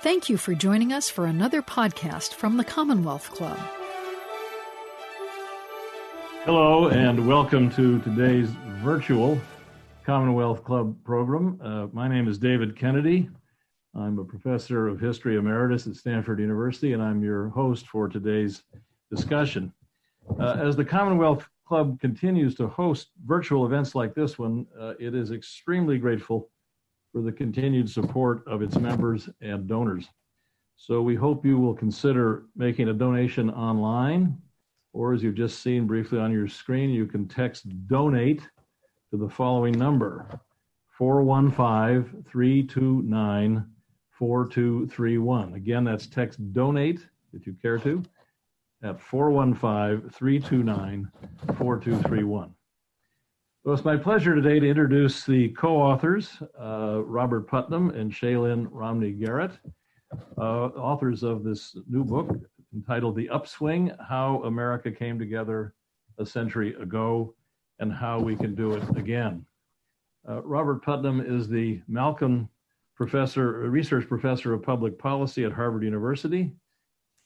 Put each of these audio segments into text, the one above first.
Thank you for joining us for another podcast from the Commonwealth Club. Hello, and welcome to today's virtual Commonwealth Club program. Uh, my name is David Kennedy. I'm a professor of history emeritus at Stanford University, and I'm your host for today's discussion. Uh, as the Commonwealth Club continues to host virtual events like this one, uh, it is extremely grateful for the continued support of its members and donors. So we hope you will consider making a donation online, or as you've just seen briefly on your screen, you can text donate to the following number 415 329 4231. Again, that's text donate if you care to at 415 329 4231. So it's my pleasure today to introduce the co-authors, uh, Robert Putnam and Shaylyn Romney Garrett, uh, authors of this new book entitled The Upswing, How America Came Together a Century Ago and How We Can Do It Again. Uh, Robert Putnam is the Malkin Professor, Research Professor of Public Policy at Harvard University.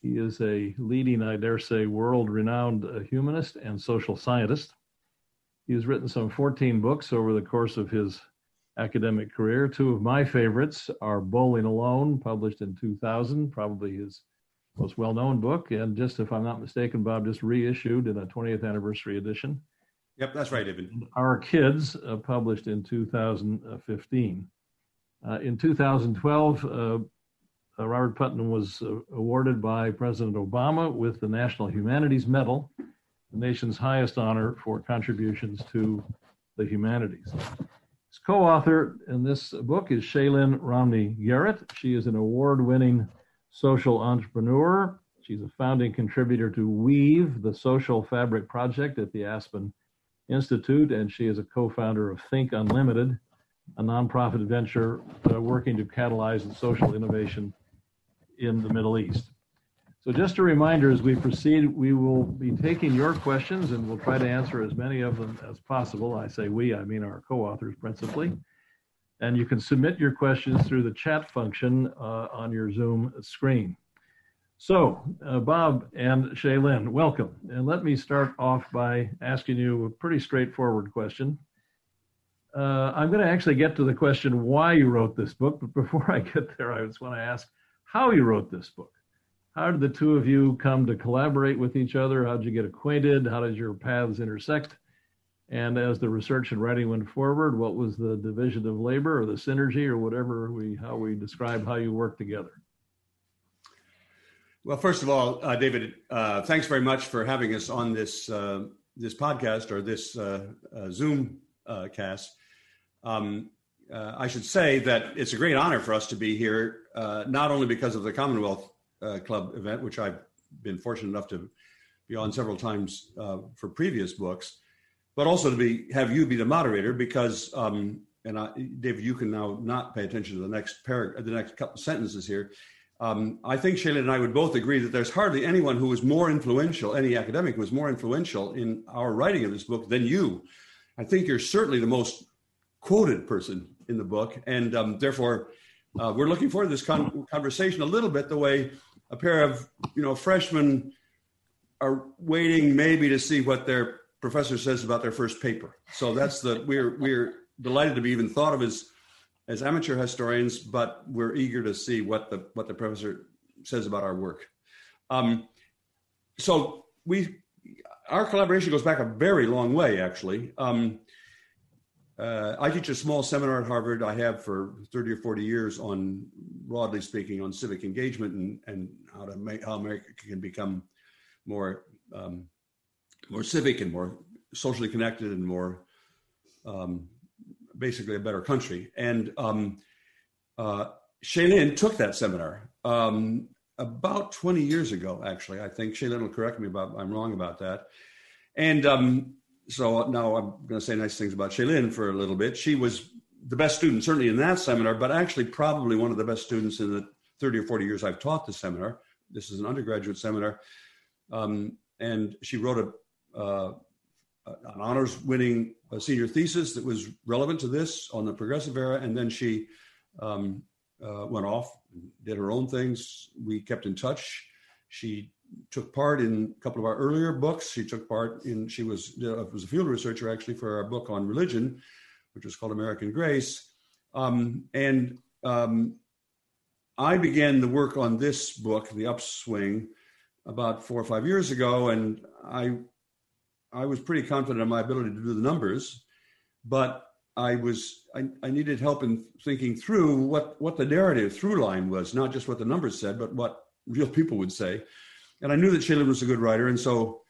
He is a leading, I dare say, world-renowned uh, humanist and social scientist. He has written some 14 books over the course of his academic career. Two of my favorites are Bowling Alone, published in 2000, probably his most well known book, and just if I'm not mistaken, Bob, just reissued in a 20th anniversary edition. Yep, that's right, David. Our Kids, uh, published in 2015. Uh, in 2012, uh, uh, Robert Putnam was uh, awarded by President Obama with the National Humanities Medal the nation's highest honor for contributions to the humanities. His co-author in this book is Shaylyn Romney Garrett. She is an award-winning social entrepreneur. She's a founding contributor to Weave, the social fabric project at the Aspen Institute, and she is a co-founder of Think Unlimited, a nonprofit venture uh, working to catalyze social innovation in the Middle East. So just a reminder as we proceed, we will be taking your questions and we'll try to answer as many of them as possible. I say we, I mean our co-authors principally. And you can submit your questions through the chat function uh, on your Zoom screen. So, uh, Bob and Shaylyn, welcome. And let me start off by asking you a pretty straightforward question. Uh, I'm going to actually get to the question why you wrote this book, but before I get there, I just want to ask how you wrote this book how did the two of you come to collaborate with each other? How did you get acquainted? How did your paths intersect? And as the research and writing went forward, what was the division of labor or the synergy or whatever we how we describe how you work together? Well, first of all, uh, David, uh, thanks very much for having us on this uh, this podcast or this uh, uh, Zoom uh, cast. Um, I should say that it's a great honor for us to be here, not only because of the Commonwealth uh, Club event, which I've been fortunate enough to be on several times uh, for previous books, but also to be have you be the moderator because, um, and I, David, you can now not pay attention to the next paragraph, the next couple sentences here. Um, I think Shaylyn and I would both agree that there's hardly anyone who was more influential, any academic who was more influential in our writing of this book than you. I think you're certainly the most quoted person in the book, and um, therefore, uh, we're looking forward to this con- conversation a little bit the way a pair of you know freshmen are waiting maybe to see what their professor says about their first paper. So that's the we're we're delighted to be even thought of as as amateur historians, but we're eager to see what the what the professor says about our work. Um, so we our collaboration goes back a very long way, actually. Um, uh, I teach a small seminar at Harvard. I have for 30 or 40 years on, broadly speaking, on civic engagement and, and how to make how America can become more um, more civic and more socially connected and more um, basically a better country. And um, uh, Shaylyn took that seminar um, about 20 years ago, actually. I think Shaylyn will correct me about I'm wrong about that. And um, so now I'm going to say nice things about Shaylyn for a little bit. She was the best student, certainly in that seminar, but actually probably one of the best students in the 30 or 40 years I've taught the seminar. This is an undergraduate seminar. Um, and she wrote a, uh, an honors winning senior thesis that was relevant to this on the progressive era. And then she um, uh, went off, did her own things. We kept in touch. She took part in a couple of our earlier books. She took part in, she was, uh, was a field researcher actually for our book on religion, which was called American Grace. Um, and um, I began the work on this book, The Upswing, about four or five years ago, and I I was pretty confident in my ability to do the numbers, but I was I, I needed help in thinking through what what the narrative through line was, not just what the numbers said, but what real people would say. And I knew that Shaylyn was a good writer, and so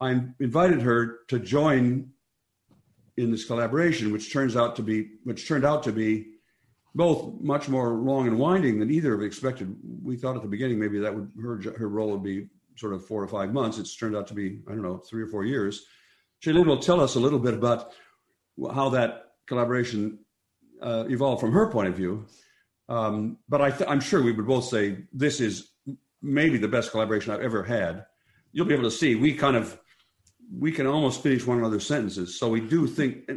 I invited her to join in this collaboration, which turns out to be which turned out to be both much more long and winding than either of expected. We thought at the beginning maybe that would her her role would be sort of four or five months. It's turned out to be I don't know three or four years. Shaylyn will tell us a little bit about how that collaboration uh, evolved from her point of view. Um, but I am sure we would both say this is maybe the best collaboration I've ever had. You'll be able to see we kind of we can almost finish one another's sentences. So we do think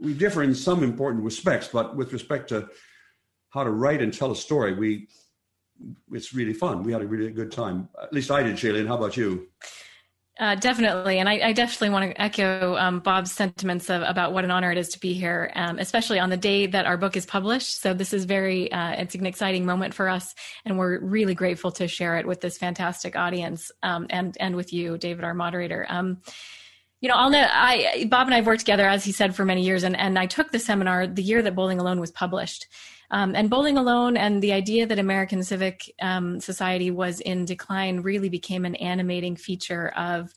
we, differ in some important respects, but with respect to how to write and tell a story, we it's really fun. We had a really good time. At least I did, Shaylyn. How about you? Uh, definitely, and I, I, definitely want to echo um, Bob's sentiments of, about what an honor it is to be here, um, especially on the day that our book is published. So this is very, uh, it's an exciting moment for us, and we're really grateful to share it with this fantastic audience um, and and with you, David, our moderator. Um, you know, I'll know. I Bob and I have worked together, as he said, for many years, and and I took the seminar the year that Bowling Alone was published. Um, and Bowling Alone and the idea that American civic um, society was in decline really became an animating feature of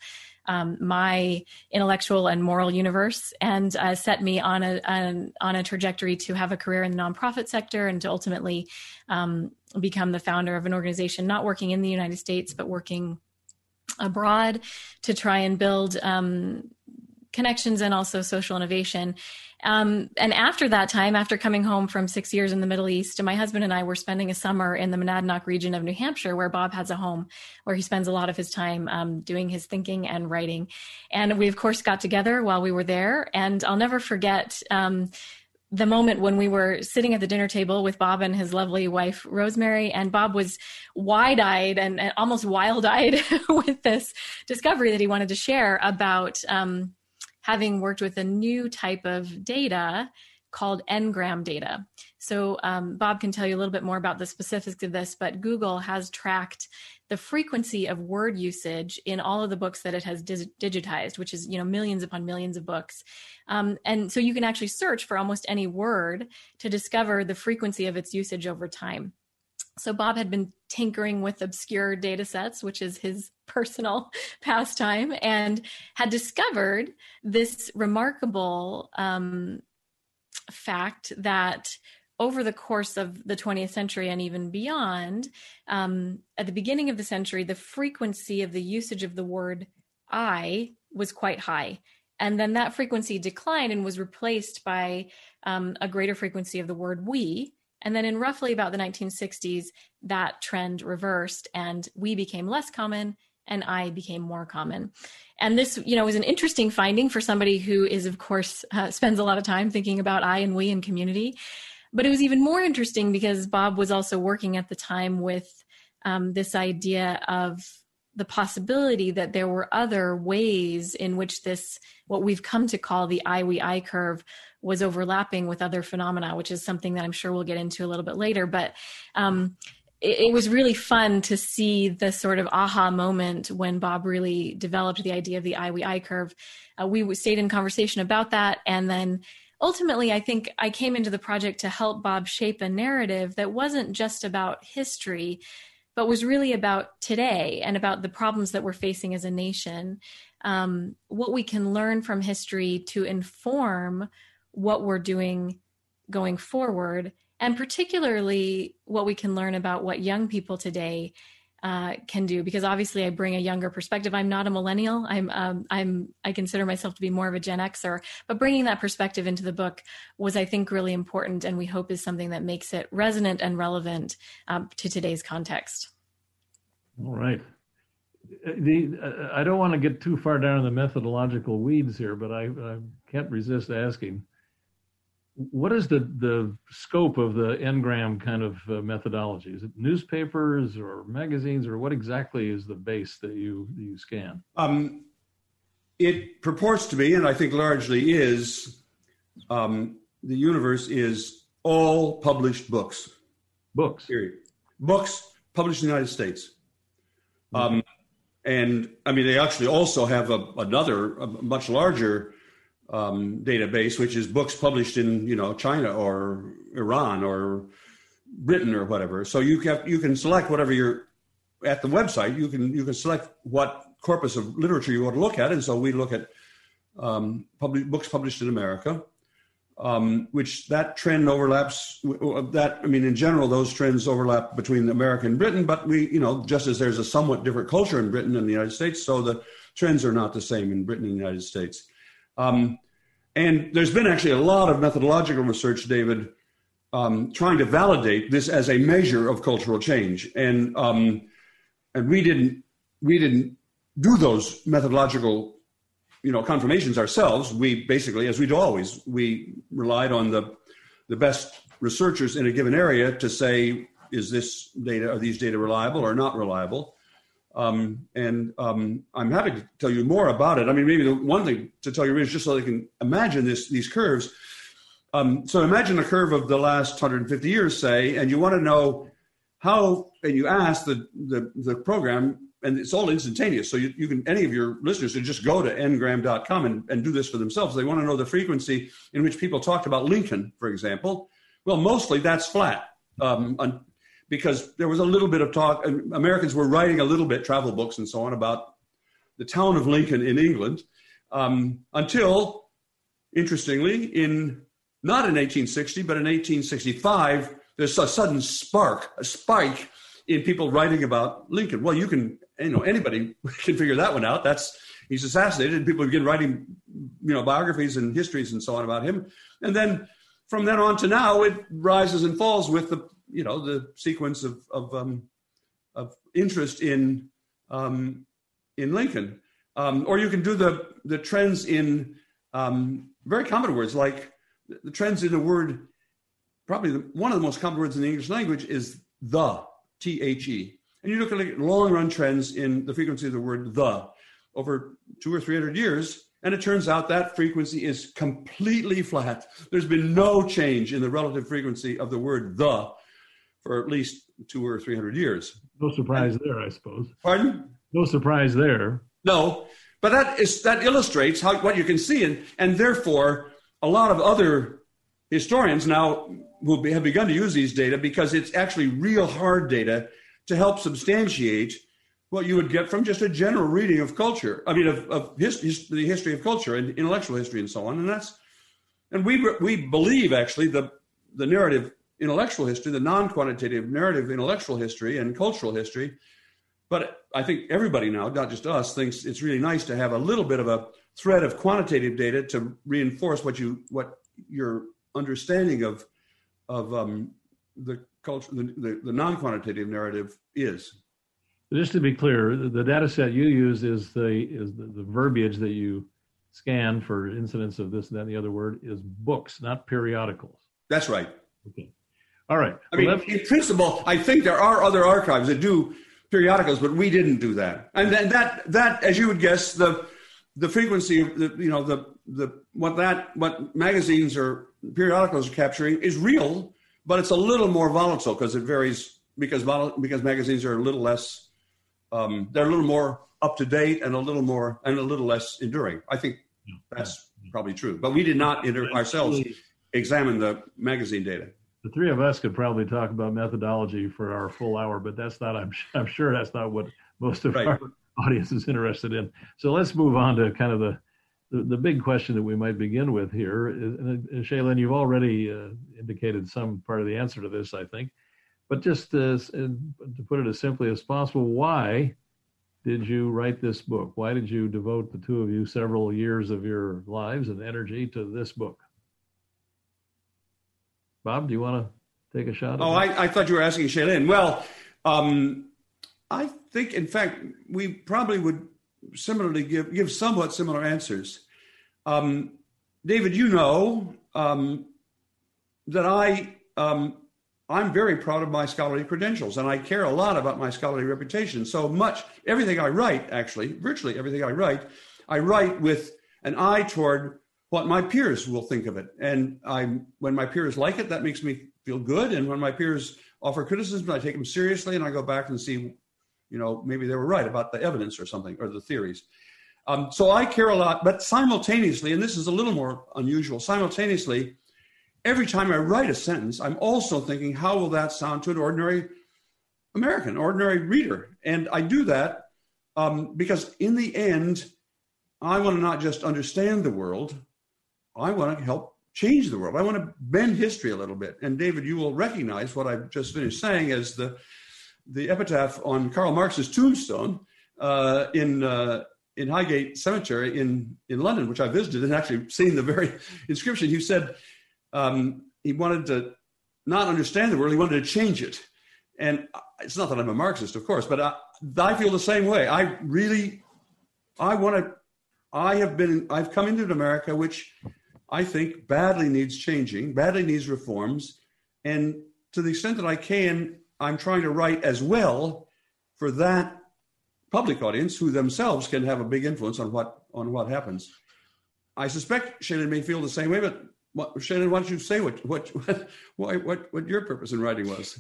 um, my intellectual and moral universe and uh, set me on a, on, on a trajectory to have a career in the nonprofit sector and to ultimately um, become the founder of an organization not working in the United States but working abroad to try and build um, connections and also social innovation. Um, and after that time, after coming home from six years in the Middle East, my husband and I were spending a summer in the Monadnock region of New Hampshire, where Bob has a home, where he spends a lot of his time um, doing his thinking and writing. And we, of course, got together while we were there. And I'll never forget. Um, the moment when we were sitting at the dinner table with Bob and his lovely wife, Rosemary, and Bob was wide eyed and, and, almost wild eyed with this discovery that he wanted to share about um, having worked with a new type of data called n-gram data. So um, Bob can tell you a little bit more about the specifics of this, but Google has tracked the frequency of word usage in all of the books that it has digitized, which is you know millions upon millions of books, um, and so you can actually search for almost any word to discover the frequency of its usage over time. So Bob had been tinkering with obscure data sets, which is his personal pastime, and had discovered this remarkable um, fact that over the course of the 20th century and even beyond, um, at the beginning of the century, the frequency of the usage of the word I was quite high. And then that frequency declined and was replaced by um, a greater frequency of the word we. And then in roughly about the 1960s, that trend reversed and we became less common and I became more common. And this, you know, was an interesting finding for somebody who is, of course, uh, spends a lot of time thinking about I and we and community. But it was even more interesting because Bob was also working at the time with um, this idea of the possibility that there were other ways in which this, what we've come to call the I we I curve, was overlapping with other phenomena, which is something that I'm sure we'll get into a little bit later. But um, it, it, was really fun to see the sort of aha moment when Bob really developed the idea of the I we I curve. Uh, we stayed in conversation about that, and then ultimately, I think I came into the project to help Bob shape a narrative that wasn't just about history, but was really about today and about the problems that we're facing as a nation. Um, what we can learn from history to inform what we're doing going forward, and particularly what we can learn about what young people today uh, can do. Because obviously, I bring a younger perspective. I'm not a millennial. I'm um, I'm I consider myself to be more of a Gen Xer. But bringing that perspective into the book was, I think, really important, and we hope is something that makes it resonant and relevant um, to today's context. All right. The, uh, I don't want to get too far down in the methodological weeds here, but I, I can't resist asking what is the, the scope of the Ngram kind of uh, methodology? Is it newspapers or magazines, or what exactly is the base that you you scan? Um, it purports to be, and I think largely is, um, the universe is all published books. Books. Period. Books published in the United States. Mm-hmm. Um, and I mean, they actually also have a, another, a much larger um, database, which is books published in you know China or Iran or Britain or whatever. So you can you can select whatever you're at the website. You can you can select what corpus of literature you want to look at, and so we look at um, public, books published in America, um, which that trend overlaps. That I mean, in general, those trends overlap between America and Britain. But we, you know, just as there's a somewhat different culture in Britain and the United States, so the trends are not the same in Britain and the United States. Um, and there's been actually a lot of methodological research, David, um, trying to validate this as a measure of cultural change. And um, and we didn't we didn't do those methodological you know confirmations ourselves. We basically, as we do always, we relied on the the best researchers in a given area to say is this data are these data reliable or not reliable um, and um, I'm happy to tell you more about it. I mean, maybe the one thing to tell you is just so they can imagine this these curves. Um, so imagine a curve of the last 150 years, say, and you want to know how, and you ask the, the, the program, and it's all instantaneous. So you, you can, any of your listeners can just go to ngram.com and, and do this for themselves. They want to know the frequency in which people talked about Lincoln, for example. Well, mostly that's flat. Um, because there was a little bit of talk. Americans were writing a little bit, travel books and so on, about the town of Lincoln in England, um, until, interestingly, in not in 1860, but in 1865, there's a sudden spark, a spike in people writing about Lincoln. Well, you can, you know, anybody can figure that one out. That's he's assassinated, and people begin writing, you know, biographies and histories and so on about him. And then from then on to now, it rises and falls with the you know the sequence of of, um, of interest in um, in Lincoln, um, or you can do the the trends in um, very common words like the trends in the word. Probably the, one of the most common words in the English language is the T H E, and you look at long run trends in the frequency of the word the over two or three hundred years. And it turns out that frequency is completely flat. There's been no change in the relative frequency of the word the for at least two or three hundred years. No surprise there, I suppose. Pardon? No surprise there. No, but that is that illustrates how what you can see, and and therefore a lot of other historians now will be, have begun to use these data because it's actually real hard data to help substantiate what you would get from just a general reading of culture. I mean, of, of his, his, the history of culture and intellectual history and so on. And that's and we we believe actually the the narrative intellectual history, the non quantitative narrative intellectual history and cultural history. But I think everybody now, not just us, thinks it's really nice to have a little bit of a thread of quantitative data to reinforce what you what your understanding of of um, the culture, the, the, the non-quantitative narrative is. Just to be clear, the data set you use is the is the, the verbiage that you scan for incidents of this and that and the other word is books, not periodicals. That's right. Okay. All right. I mean, in principle, I think there are other archives that do periodicals, but we didn't do that. And then that that, as you would guess, the the frequency of the you know the the what that what magazines or periodicals are capturing is real, but it's a little more volatile because it varies because because magazines are a little less um, they're a little more up to date and a little more and a little less enduring. I think that's probably true. But we did not ourselves examine the magazine data the three of us could probably talk about methodology for our full hour, but that's not. I'm, I'm sure that's not what most of right. our audience is interested in. So let's move on to kind of the the, the big question that we might begin with here. And, uh, Shaylyn, you've already uh, indicated some part of the answer to this, I think. But just uh, to put it as simply as possible, why did you write this book? Why did you devote the two of you several years of your lives and energy to this book? Bob, do you want to take a shot? Oh, I, I, thought you were asking Shaylyn. Well, um, I think, in fact, we probably would similarly give give somewhat similar answers. Um, David, you know, um, that I um, I'm very proud of my scholarly credentials and I care a lot about my scholarly reputation. So much, everything I write, actually, virtually everything I write, I write with an eye toward what my peers will think of it. And I, when my peers like it, that makes me feel good. And when my peers offer criticism, I take them seriously and I go back and see, you know, maybe they were right about the evidence or something or the theories. Um, so I care a lot, but simultaneously, and this is a little more unusual, simultaneously, every time I write a sentence, I'm also thinking, how will that sound to an ordinary American, ordinary reader? And I do that um, because in the end, I want to not just understand the world, I want to help change the world. I want to bend history a little bit. And David, you will recognize what I've just finished saying as the the epitaph on Karl Marx's tombstone uh, in uh, in Highgate Cemetery in in London, which I visited and actually seen the very inscription. He said, um, he wanted to not understand the world, he wanted to change it. And it's not that I'm a Marxist, of course, but I, I feel the same way. I really, I want to, I have been, I've come into America, which I think badly needs changing, badly needs reforms. And to the extent that I can, I'm trying to write as well for that public audience who themselves can have a big influence on what on what happens. I suspect Shannon may feel the same way, but what, Shannon, why don't you say what what what what, what your purpose in writing was?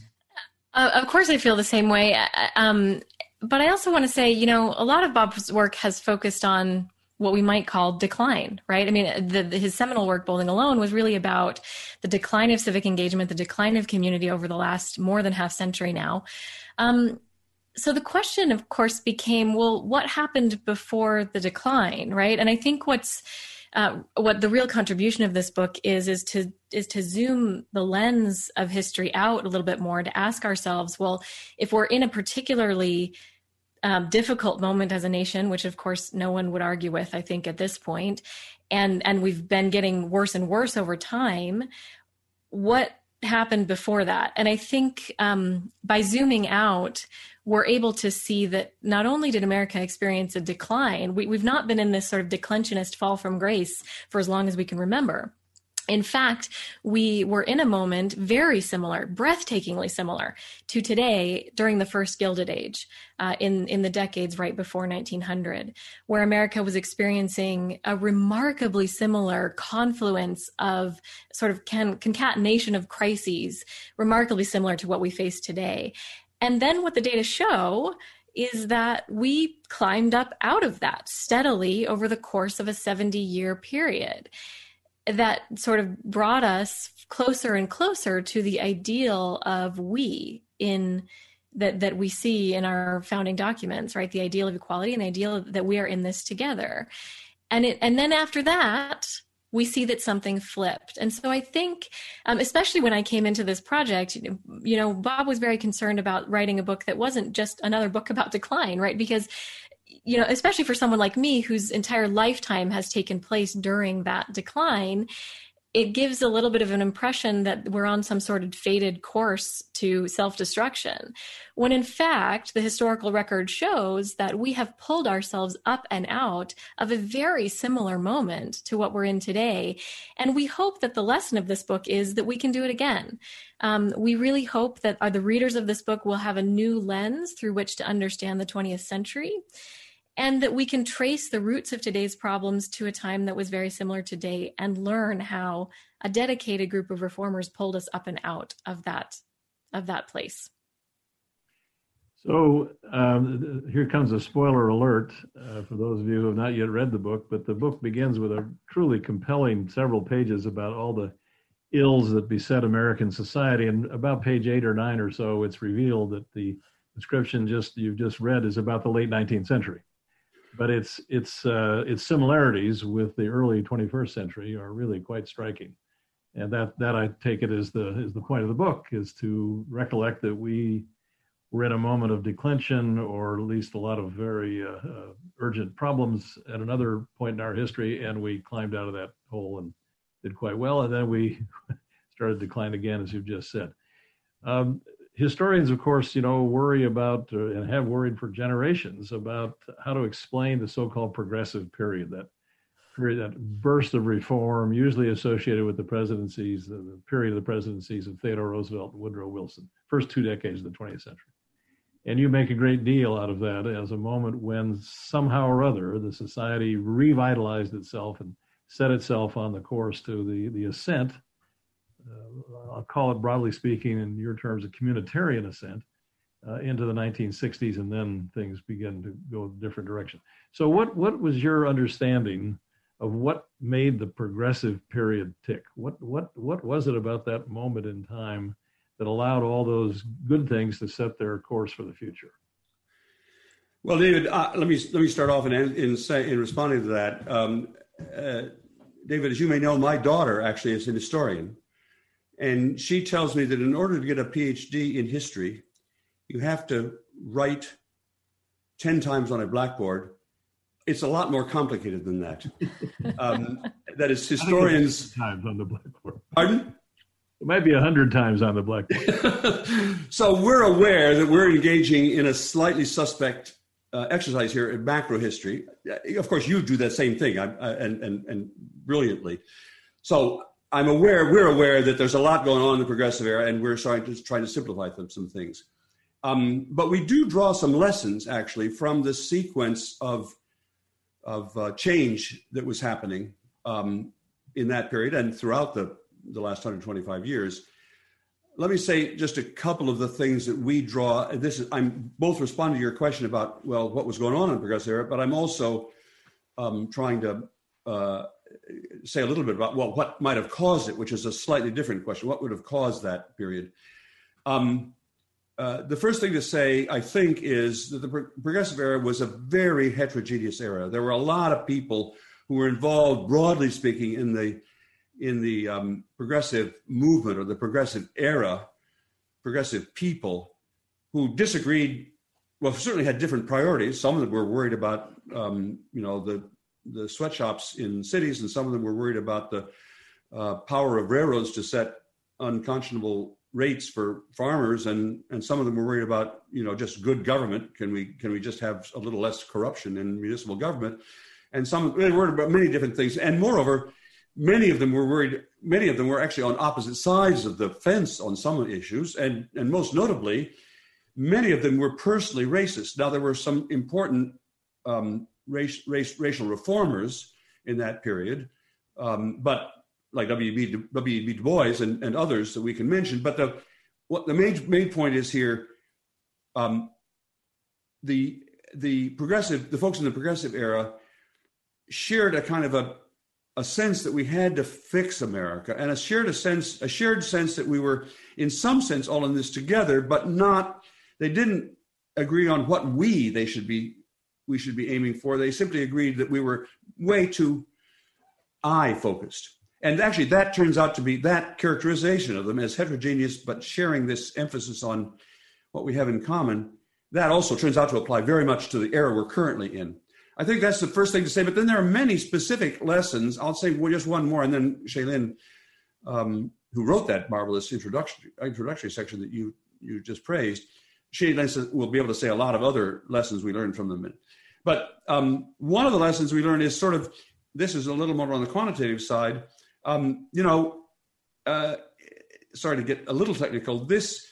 Uh, of course, I feel the same way. Uh, um, but I also want to say, you know, a lot of Bob's work has focused on what we might call decline, right? I mean, the, the, his seminal work, Bowling Alone, was really about the decline of civic engagement, the decline of community over the last more than half century now. Um, so the question, of course, became, well, what happened before the decline, right? And I think what's uh, what the real contribution of this book is is to is to zoom the lens of history out a little bit more to ask ourselves well if we're in a particularly um, difficult moment as a nation which of course no one would argue with i think at this point. And and we've been getting worse and worse over time. What happened before that? And i think um, by zooming out we're able to see that not only did America experience a decline, we, have not been in this sort of declensionist fall from grace for as long as we can remember. In fact, we were in a moment very similar, breathtakingly similar to today during the first Gilded Age, uh, in in the decades right before 1900, where America was experiencing a remarkably similar confluence of sort of can, concatenation of crises, remarkably similar to what we face today. And then what the data show is that we climbed up out of that steadily over the course of a 70 year period that sort of brought us closer and closer to the ideal of we in that that we see in our founding documents right the ideal of equality and the ideal that we are in this together and it and then after that we see that something flipped. And so I think, um, especially when I came into this project, you know, Bob was very concerned about writing a book that wasn't just another book about decline, right? Because you know, especially for someone like me whose entire lifetime has taken place during that decline, it gives a little bit of an impression that we're on some sort of fated course to self destruction. When in fact, the historical record shows that we have pulled ourselves up and out of a very similar moment to what we're in today. And we hope that the lesson of this book is that we can do it again. Um, we really hope that uh, the readers of this book will have a new lens through which to understand the 20th century and that we can trace the roots of today's problems to a time that was very similar today and learn how a dedicated group of reformers pulled us up and out of that of that place. So um, here comes a spoiler alert uh, for those of you who have not yet read the book but the book begins with a truly compelling several pages about all the ills that beset american society. And about page eight or nine or so it's revealed that the description just you've just read is about the late 19th century but its its uh, its similarities with the early 21st century are really quite striking, and that that I take it is the is the point of the book is to recollect that we were in a moment of declension, or at least a lot of very uh, uh, urgent problems at another point in our history, and we climbed out of that hole and did quite well, and then we started to decline again, as you've just said. Um, historians, of course, you know, worry about uh, and have worried for generations about how to explain the so-called progressive period that period that burst of reform, usually associated with the presidencies, the, the period of the presidencies of Theodore Roosevelt and Woodrow Wilson, first two decades of the 20th century. And you make a great deal out of that as a moment when somehow or other the society revitalized itself and set itself on the course to the, the ascent. Uh, I'll call it broadly speaking, in your terms, a communitarian ascent uh, into the 1960s, and then things begin to go a different direction. So, what what was your understanding of what made the progressive period tick? What what what was it about that moment in time that allowed all those good things to set their course for the future? Well, David, uh, let me let me start off in in, say, in responding to that. Um, uh, David, as you may know, my daughter actually is an historian, and she tells me that in order to get a PhD in history, you have to write ten times on a blackboard. It's a lot more complicated than that. um, that is, historians times on the blackboard. Pardon? It might be a hundred times on the blackboard. so we're aware that we're engaging in a slightly suspect uh, exercise here in macro history. Of course, you do that same thing, I, I, and, and and brilliantly. So I'm aware, we're aware that there's a lot going on in the progressive era, and we're trying to trying to simplify them, some things. Um, but we do draw some lessons actually from the sequence of of uh, change that was happening um, in that period and throughout the the last 125 years. Let me say just a couple of the things that we draw. This is I'm both responding to your question about well what was going on in the progressive era, but I'm also um, trying to uh, say a little bit about well what might have caused it, which is a slightly different question. What would have caused that period? Um, uh, the first thing to say, I think, is that the progressive era was a very heterogeneous era. There were a lot of people who were involved, broadly speaking, in the in the um, progressive movement or the progressive era, progressive people who disagreed, well, certainly had different priorities. Some of them were worried about, um, you know, the the sweatshops in cities, and some of them were worried about the uh, power of railroads to set unconscionable rates for farmers, and and some of them were worried about, you know, just good government. Can we can we just have a little less corruption in municipal government? And some they were worried about many different things, and moreover many of them were worried many of them were actually on opposite sides of the fence on some issues and and most notably many of them were personally racist now there were some important um, race, race racial reformers in that period um, but like W.B. W. Du Bois and, and others that we can mention but the what the main main point is here um, the the progressive the folks in the progressive era shared a kind of a a sense that we had to fix America and a shared a sense, a shared sense that we were in some sense all in this together, but not, they didn't agree on what we they should be we should be aiming for. They simply agreed that we were way too I focused. And actually that turns out to be that characterization of them as heterogeneous, but sharing this emphasis on what we have in common, that also turns out to apply very much to the era we're currently in. I think that's the first thing to say. But then there are many specific lessons. I'll say well, just one more, and then Shaylyn, um, who wrote that marvelous introductory introductory section that you you just praised, Shaylyn will be able to say a lot of other lessons we learned from them. But um, one of the lessons we learned is sort of this is a little more on the quantitative side. Um, you know, uh, sorry to get a little technical. This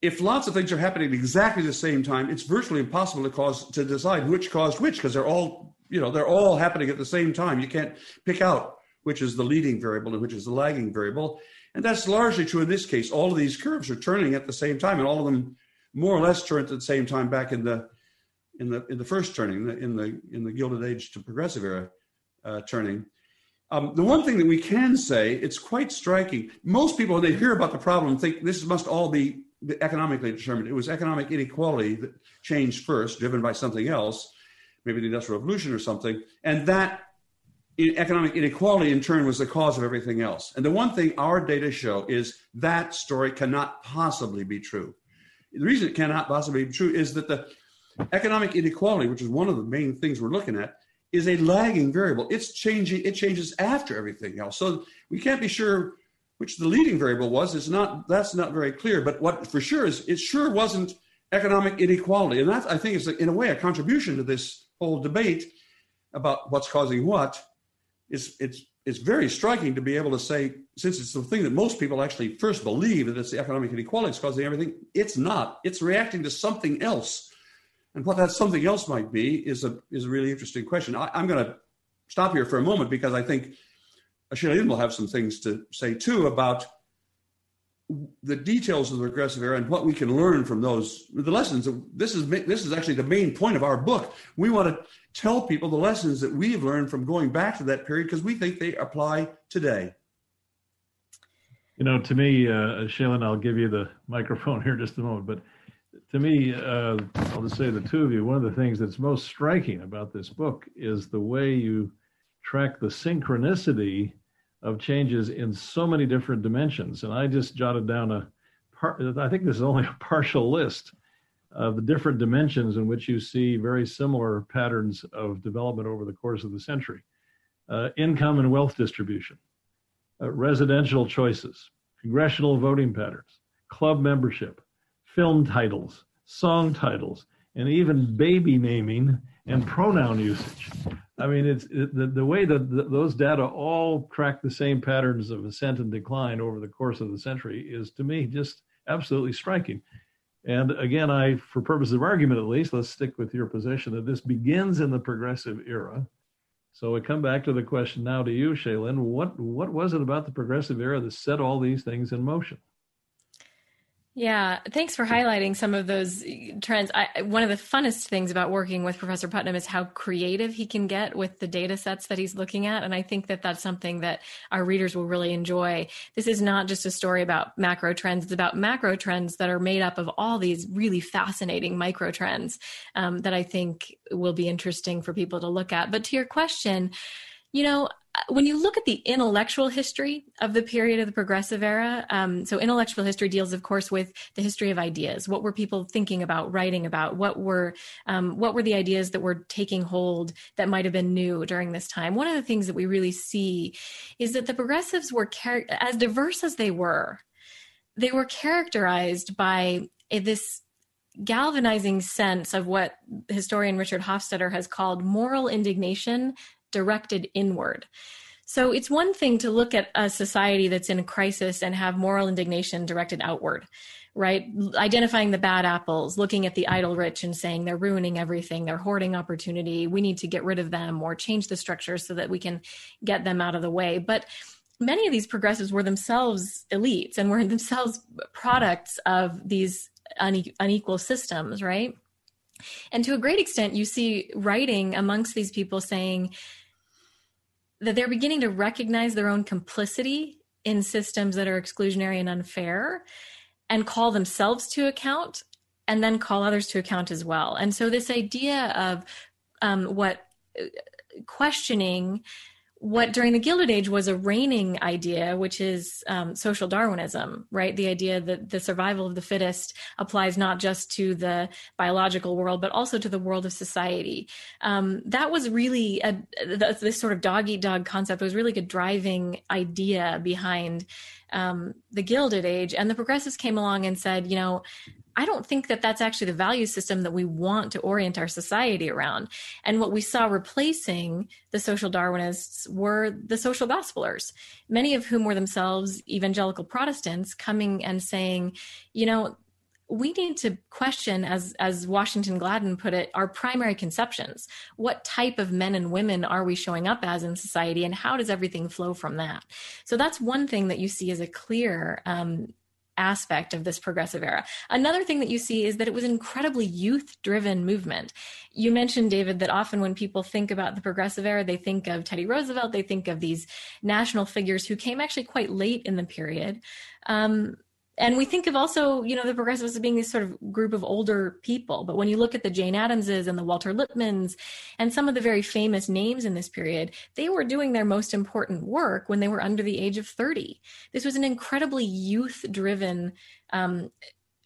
if lots of things are happening at exactly the same time, it's virtually impossible to cause to decide which caused which because they're all you know they're all happening at the same time. You can't pick out which is the leading variable and which is the lagging variable, and that's largely true in this case. All of these curves are turning at the same time, and all of them more or less turn at the same time back in the in the in the first turning in the in the Gilded Age to Progressive era uh, turning. Um, the one thing that we can say, it's quite striking. Most people, when they hear about the problem, think this must all be economically determined. It was economic inequality that changed first, driven by something else, maybe the Industrial Revolution or something. And that economic inequality, in turn, was the cause of everything else. And the one thing our data show is that story cannot possibly be true. The reason it cannot possibly be true is that the economic inequality, which is one of the main things we're looking at, is a lagging variable. It's changing, it changes after everything else. So we can't be sure which the leading variable was, is not that's not very clear. But what for sure is it sure wasn't economic inequality, and that I think is in a way a contribution to this whole debate about what's causing what. it's it's it's very striking to be able to say, since it's the thing that most people actually first believe that it's the economic inequality that's causing everything, it's not. It's reacting to something else. And what that something else might be is a is a really interesting question. I, am going to stop here for a moment because I think Sheila will have some things to say too about the details of the regressive era and what we can learn from those the lessons this is this is actually the main point of our book we want to tell people the lessons that we've learned from going back to that period because we think they apply today you know to me uh Shaylyn, i'll give you the microphone here just a moment but to me uh, i'll just say the two of you one of the things that's most striking about this book is the way you track the synchronicity of changes in so many different dimensions. And I just jotted down a part, I think this is only a partial list of the different dimensions in which you see very similar patterns of development over the course of the century. Uh, income and wealth distribution, uh, residential choices, congressional voting patterns, club membership, film titles, song titles, and even baby naming and pronoun usage. I mean, it's it, the, the way that the, those data all track the same patterns of ascent and decline over the course of the century is to me just absolutely striking. And again, I, for purposes of argument at least, let's stick with your position that this begins in the progressive era. So we come back to the question now to you, Shaylyn. What what was it about the progressive era that set all these things in motion? Yeah, thanks for highlighting some of those trends. I, one of the funnest things about working with Professor Putnam is how creative he can get with the data sets that he's looking at. And I think that that's something that our readers will really enjoy. This is not just a story about macro trends, it's about macro trends that are made up of all these really fascinating micro trends um, that I think will be interesting for people to look at. But to your question, you know, when you look at the intellectual history of the period of the progressive era, um, so intellectual history deals, of course, with the history of ideas. What were people thinking about, writing about? What were um, what were the ideas that were taking hold that might have been new during this time? One of the things that we really see is that the progressives were char- as diverse as they were. They were characterized by a, this galvanizing sense of what historian Richard Hofstadter has called moral indignation directed inward. So it's one thing to look at a society that's in crisis and have moral indignation directed outward, right? Identifying the bad apples, looking at the idle rich and saying they're ruining everything, they're hoarding opportunity, we need to get rid of them or change the structure so that we can get them out of the way. But many of these progressives were themselves elites and were themselves products of these une- unequal systems, right? And to a great extent, you see writing amongst these people saying, that they're beginning to recognize their own complicity in systems that are exclusionary and unfair and call themselves to account and then call others to account as well. And so, this idea of um, what uh, questioning what during the Gilded Age was a reigning idea, which is um, social Darwinism, right? The idea that the survival of the fittest applies not just to the biological world, but also to the world of society. Um, that was really a, this sort of dog eat dog concept was really a driving idea behind um, the Gilded Age. And the progressives came along and said, you know, I don't think that that's actually the value system that we want to orient our society around. And what we saw replacing the social Darwinists were the social gospelers, many of whom were themselves evangelical Protestants coming and saying, you know, we need to question as as Washington Gladden put it our primary conceptions what type of men and women are we showing up as in society and how does everything flow from that so that's one thing that you see as a clear um, aspect of this progressive era. Another thing that you see is that it was an incredibly youth driven movement. You mentioned, David, that often when people think about the progressive era, they think of Teddy Roosevelt, they think of these national figures who came actually quite late in the period. Um, and we think of also, you know, the progressives as being this sort of group of older people. But when you look at the Jane Addamses and the Walter Lippmanns and some of the very famous names in this period, they were doing their most important work when they were under the age of 30. This was an incredibly youth driven um,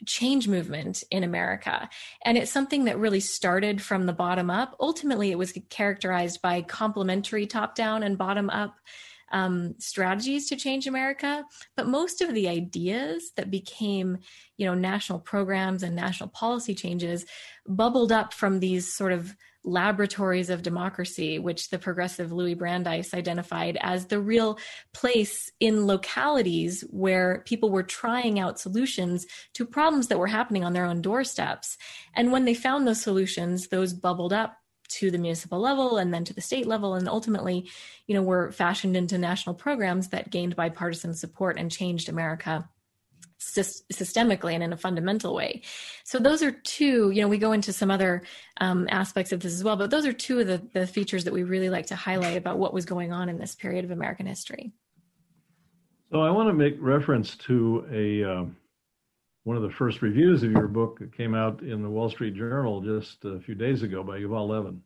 change movement in America. And it's something that really started from the bottom up. Ultimately, it was characterized by complementary top down and bottom up um, strategies to change America, but most of the ideas that became, you know, national programs and national policy changes bubbled up from these sort of laboratories of democracy, which the progressive Louis Brandeis identified as the real place in localities where people were trying out solutions to problems that were happening on their own doorsteps. And when they found those solutions, those bubbled up to the municipal level and then to the state level and ultimately you know were fashioned into national programs that gained bipartisan support and changed america systemically and in a fundamental way. So those are two, you know, we go into some other um, aspects of this as well, but those are two of the, the features that we really like to highlight about what was going on in this period of American history. So I want to make reference to a uh, one of the first reviews of your book that came out in the Wall Street Journal just a few days ago by Yuval Levin.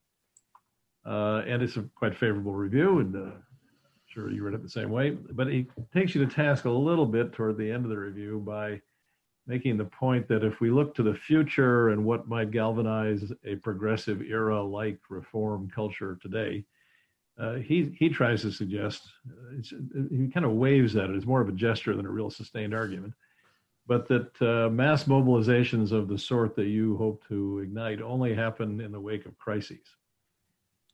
Uh, and it's a quite favorable review, and uh, sure you read it the same way. But he takes you to task a little bit toward the end of the review by making the point that if we look to the future and what might galvanize a progressive era like reform culture today, uh, he he tries to suggest uh, he kind of waves at it. It's more of a gesture than a real sustained argument but that uh, mass mobilizations of the sort that you hope to ignite only happen in the wake of crises.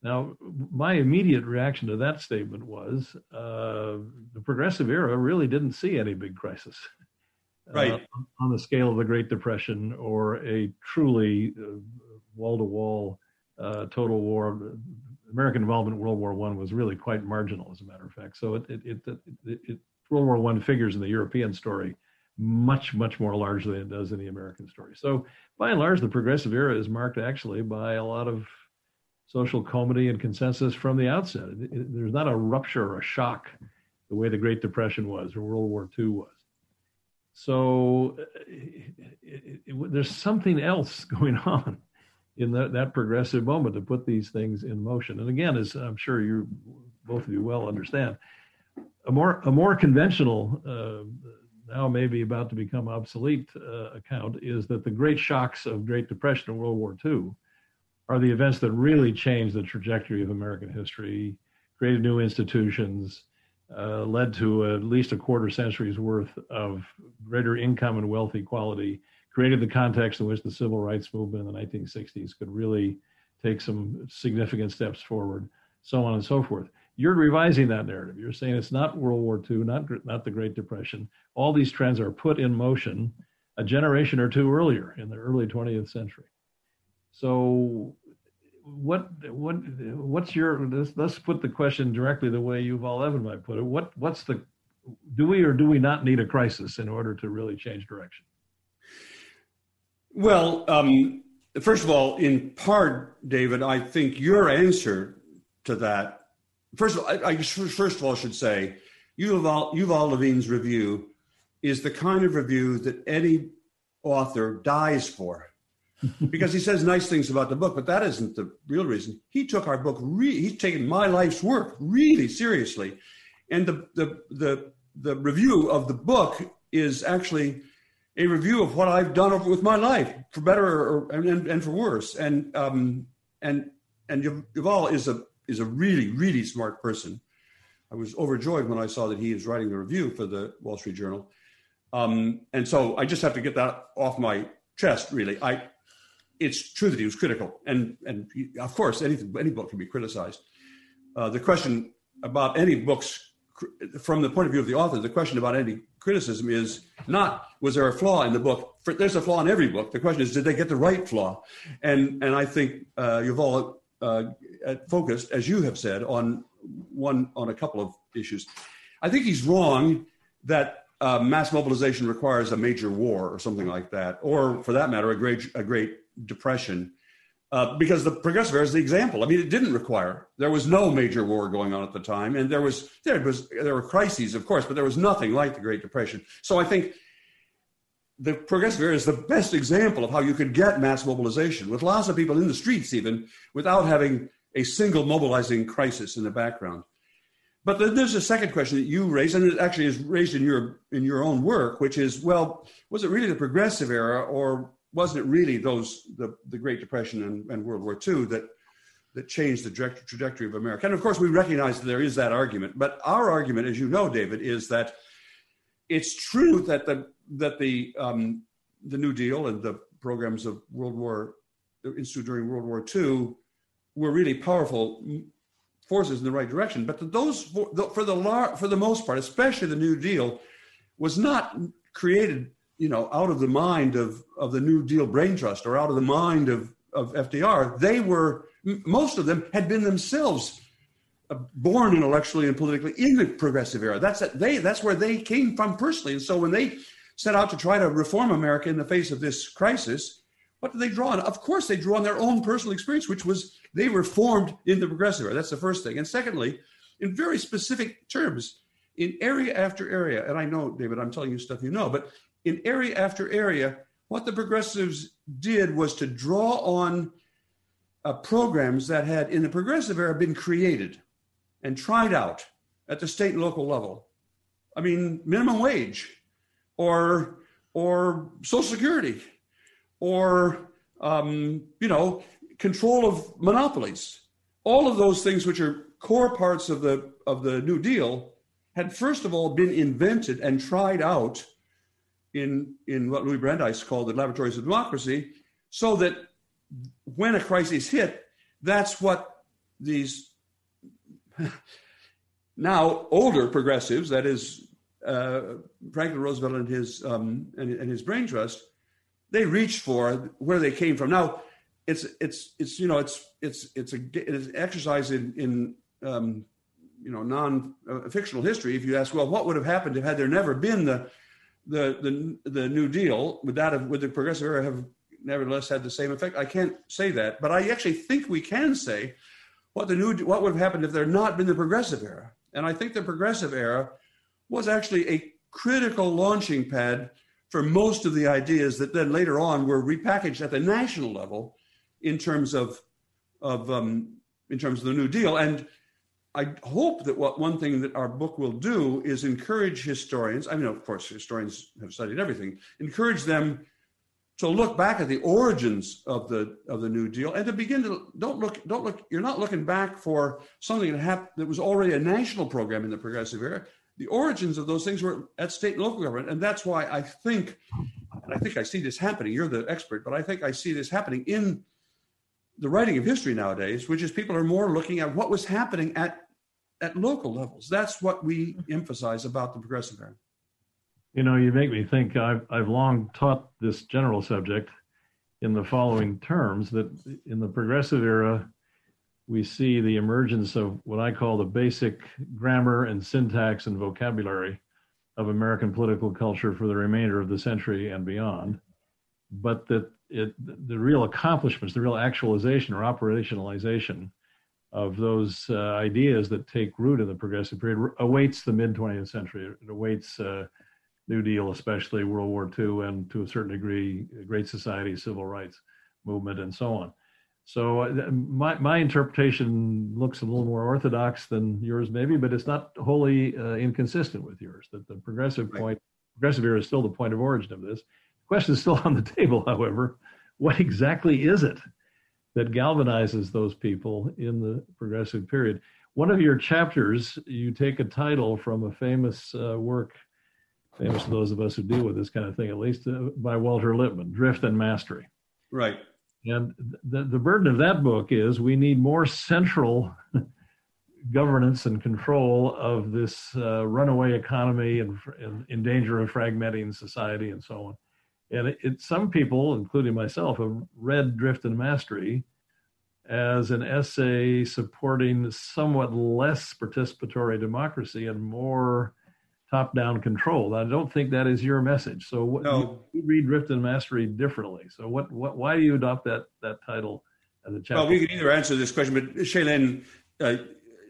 Now, my immediate reaction to that statement was uh, the progressive era really didn't see any big crisis. Uh, right. Uh, on the scale of the Great Depression or a truly wall to wall total war. American involvement in World War One was really quite marginal, as a matter of fact. So it, it, it, it World War One figures in the European story much, much more largely than it does in the American story. So, by and large, the progressive era is marked actually by a lot of social comity and consensus from the outset. It, it, there's not a rupture or a shock the way the Great Depression was or World War II was. So, it, there's something else going on in that, that progressive moment to put these things in motion. And again, as I'm sure you both of you well understand, a more a more conventional uh, now maybe about to become obsolete uh, account is that the great shocks of Great Depression and World War II are the events that really changed the trajectory of American history, created new institutions, uh, led to at least a quarter century's worth of greater income and wealth equality, created the context in which the civil rights movement in the 1960s could really take some significant steps forward, so on and so forth you're revising that narrative. You're saying it's not World War II, not not the Great Depression. All these trends are put in motion a generation or two earlier in the early 20th century. So, what what what's your let's, let's put the question directly the way Yuval Levin might put it. What what's the do we or do we not need a crisis in order to really change direction? Well, um, first of all, in part, David, I think your answer to that first of all, I, I first of all should say, Yuval, Yuval Levin's review is the kind of review that any author dies for because he says nice things about the book, but that isn't the real reason. He took our book, re- he's taken my life's work really seriously. And the, the, the, the review of the book is actually a review of what I've done with my life, for better or, and, and for worse. And, um, and, and Yuval is a is a really, really smart person. I was overjoyed when I saw that he is writing the review for the Wall Street Journal. Um, and so I just have to get that off my chest, really. I, it's true that he was critical. And, and he, of course, anything, any book can be criticized. Uh, the question about any books, from the point of view of the author, the question about any criticism is not was there a flaw in the book? There's a flaw in every book. The question is, did they get the right flaw? And and I think uh, Yuval uh, focused, as you have said, on one on a couple of issues. I think he's wrong that uh, mass mobilization requires a major war or something like that, or for that matter, a great a great depression. Uh, because the progressive era is the example. I mean, it didn't require. There was no major war going on at the time, and there was there was there were crises, of course, but there was nothing like the Great Depression. So I think the progressive era is the best example of how you could get mass mobilization with lots of people in the streets, even without having a single mobilizing crisis in the background. But there's a second question that you raised, and it actually is raised in your in your own work, which is, well, was it really the progressive era, or wasn't it really those the, the Great Depression and, and World War II that that changed the trajectory of America? And of course, we recognize that there is that argument. But our argument, as you know, David, is that it's true that the that the um, the New Deal and the programs of World War instituted during World War II were really powerful forces in the right direction. But those for the for the, for the most part, especially the New Deal, was not created you know out of the mind of of the New Deal brain trust or out of the mind of of FDR. They were most of them had been themselves uh, born intellectually and politically in the progressive era. That's they that's where they came from personally. And so when they set out to try to reform America in the face of this crisis, what did they draw on? Of course, they drew on their own personal experience, which was they were formed in the progressive era. That's the first thing. And secondly, in very specific terms, in area after area, and I know, David, I'm telling you stuff you know, but in area after area, what the progressives did was to draw on uh, programs that had, in the progressive era, been created and tried out at the state and local level. I mean, minimum wage, or or Social Security, or um, you know, control of monopolies. All of those things, which are core parts of the of the New Deal, had first of all been invented and tried out in in what Louis Brandeis called the laboratories of democracy, so that when a crisis hit, that's what these now older progressives, that is uh, Franklin Roosevelt and his um, and, and, his brain trust, they reached for where they came from. Now, it's it's it's you know it's it's it's a it's an exercise in in um, you know non uh, fictional history. If you ask, well, what would have happened if had there never been the the the the New Deal? Would that have would the progressive era have nevertheless had the same effect? I can't say that, but I actually think we can say what the new what would have happened if there had not been the progressive era. And I think the progressive era was actually a critical launching pad for most of the ideas that then later on were repackaged at the national level in terms of of um, in terms of the New Deal. And I hope that what one thing that our book will do is encourage historians. I mean, of course, historians have studied everything. Encourage them to look back at the origins of the of the New Deal and to begin to don't look don't look. You're not looking back for something that happened that was already a national program in the progressive era. The origins of those things were at state and local government, and that's why I think, and I think I see this happening. You're the expert, but I think I see this happening in the writing of history nowadays, which is people are more looking at what was happening at at local levels. That's what we emphasize about the progressive era. You know, you make me think. I've I've long taught this general subject in the following terms that in the progressive era, we see the emergence of what I call the basic grammar and syntax and vocabulary of American political culture for the remainder of the century and beyond, but that it, the real accomplishments, the real actualization or operationalization of those uh, ideas that take root in the progressive period awaits the mid 20th century. It awaits uh, New Deal, especially World War II, and to a certain degree, Great Society, civil rights movement, and so on. So uh, my my interpretation looks a little more orthodox than yours, maybe, but it's not wholly uh, inconsistent with yours. That the progressive right. point, progressive era, is still the point of origin of this. The question is still on the table, however. What exactly is it that galvanizes those people in the progressive period? One of your chapters, you take a title from a famous uh, work, famous to those of us who deal with this kind of thing, at least uh, by Walter Lippmann, Drift and Mastery. Right. And the, the burden of that book is we need more central governance and control of this uh, runaway economy and, and, in danger of fragmenting society and so on. And it, it, some people, including myself, have read Drift and Mastery as an essay supporting somewhat less participatory democracy and more top-down control. I don't think that is your message. So what, no. you, read Drift and Mastery differently. So what, what, why do you adopt that that title as a chapter? Well, we can either answer this question, but Shaylyn, uh,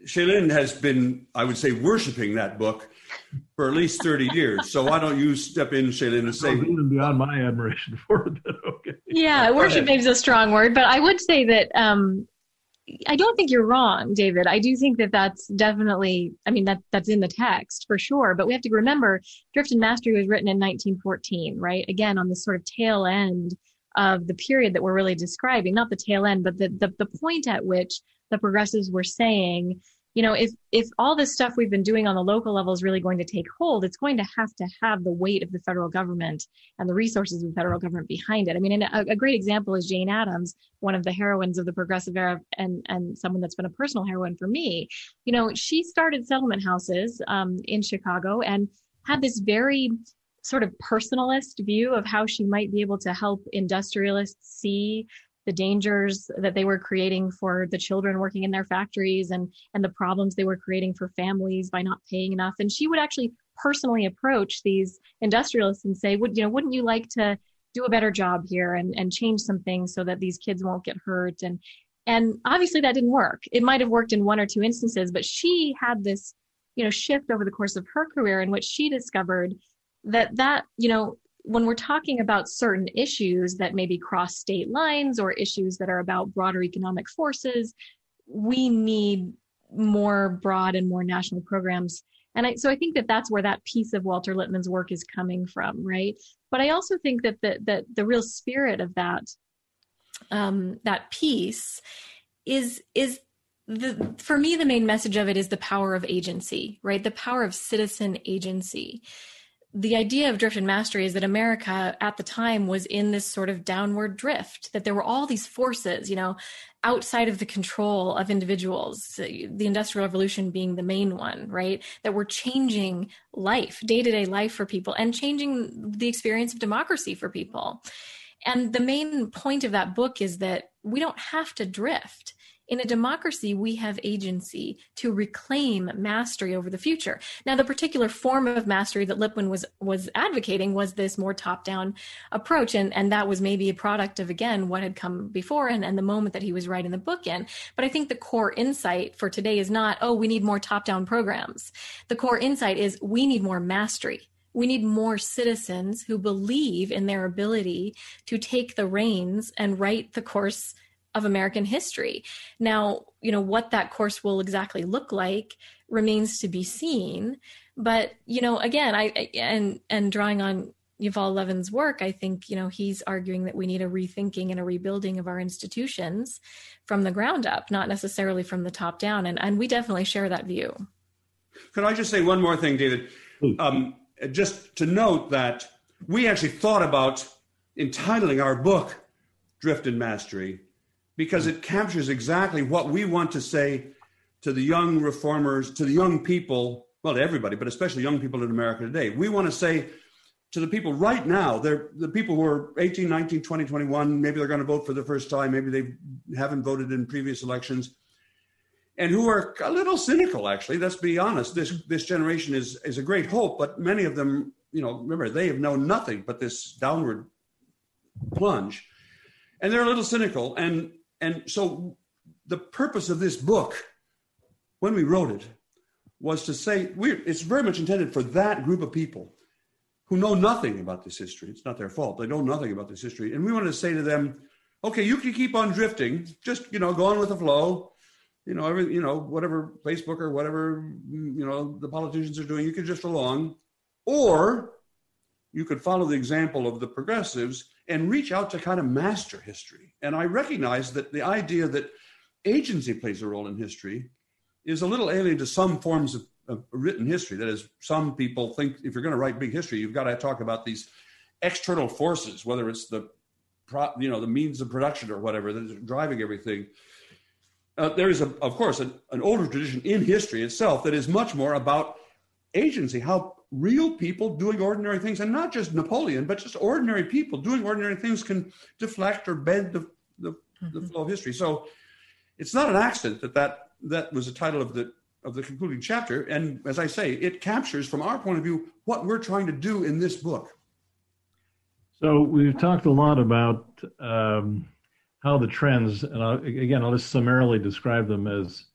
Shaylyn has been, I would say, worshiping that book for at least 30 years. So why don't you step in, Shaylyn, and say even beyond my admiration for it. okay. Yeah, worship is a strong word, but I would say that um, I don't think you're wrong, David. I do think that that's definitely, I mean, that that's in the text for sure. But we have to remember, Drift and Mastery was written in 1914, right? Again, on the sort of tail end of the period that we're really describing, not the tail end, but the, the, the point at which the progressives were saying, you know, if if all this stuff we've been doing on the local level is really going to take hold, it's going to have to have the weight of the federal government and the resources of the federal government behind it. I mean, a, a great example is Jane Addams, one of the heroines of the progressive era, and and someone that's been a personal heroine for me. You know, she started settlement houses um, in Chicago and had this very sort of personalist view of how she might be able to help industrialists see the dangers that they were creating for the children working in their factories and and the problems they were creating for families by not paying enough. And she would actually personally approach these industrialists and say would you know wouldn't you like to do a better job here and and change some things so that these kids won't get hurt? And and obviously that didn't work. It might have worked in one or two instances but she had this you know shift over the course of her career in which she discovered that that you know when we're talking about certain issues that maybe cross state lines or issues that are about broader economic forces, we need more broad and more national programs. And I, so I think that that's where that piece of Walter Lippmann's work is coming from, right? But I also think that the, that the real spirit of that um, that piece is is the for me the main message of it is the power of agency, right? The power of citizen agency the idea of drift and mastery is that America at the time was in this sort of downward drift, that there were all these forces, you know, outside of the control of individuals, the Industrial Revolution being the main one, right? That were changing life, day to day life for people and changing the experience of democracy for people. And the main point of that book is that we don't have to drift in a democracy, we have agency to reclaim mastery over the future. Now, the particular form of mastery that Lippmann was was advocating was this more top-down approach, and and that was maybe a product of again what had come before and, and the moment that he was writing the book in. But I think the core insight for today is not, oh, we need more top-down programs. The core insight is we need more mastery we need more citizens who believe in their ability to take the reins and write the course of American history. Now, you know, what that course will exactly look like remains to be seen. But, you know, again, I, and, and drawing on Yuval Levin's work, I think, you know, he's arguing that we need a rethinking and a rebuilding of our institutions from the ground up, not necessarily from the top down. And, and we definitely share that view. Could I just say one more thing, David? Um, just to note that we actually thought about entitling our book Drift and Mastery because it captures exactly what we want to say to the young reformers, to the young people, well, to everybody, but especially young people in America today. We want to say to the people right now, they're the people who are 18, 19, 20, 21, maybe they're going to vote for the first time, maybe they haven't voted in previous elections, and who are a little cynical, actually. Let's be honest. This this generation is is a great hope, but many of them, you know, remember, they have known nothing but this downward plunge. And they're a little cynical. And and so the purpose of this book, when we wrote it, was to say it's very much intended for that group of people who know nothing about this history. It's not their fault. They know nothing about this history. And we wanted to say to them, okay, you can keep on drifting, just, you know, go on with the flow. You know, every, you know, whatever Facebook or whatever, you know, the politicians are doing, you can drift along. Or you could follow the example of the progressives and reach out to kind of master history. And I recognize that the idea that agency plays a role in history is a little alien to some forms of, of written history. That is, some people think if you're going to write big history, you've got to talk about these external forces, whether it's the you know the means of production or whatever that is driving everything. Uh, there is, a, of course, an, an older tradition in history itself that is much more about agency, how real people doing ordinary things, and not just Napoleon, but just ordinary people doing ordinary things can deflect or bend the, the, mm-hmm. the flow of history. So it's not an accident that, that that was the title of the of the concluding chapter. And as I say, it captures from our point of view what we're trying to do in this book. So we've talked a lot about um, how the trends, and I'll, again, I'll just summarily describe them as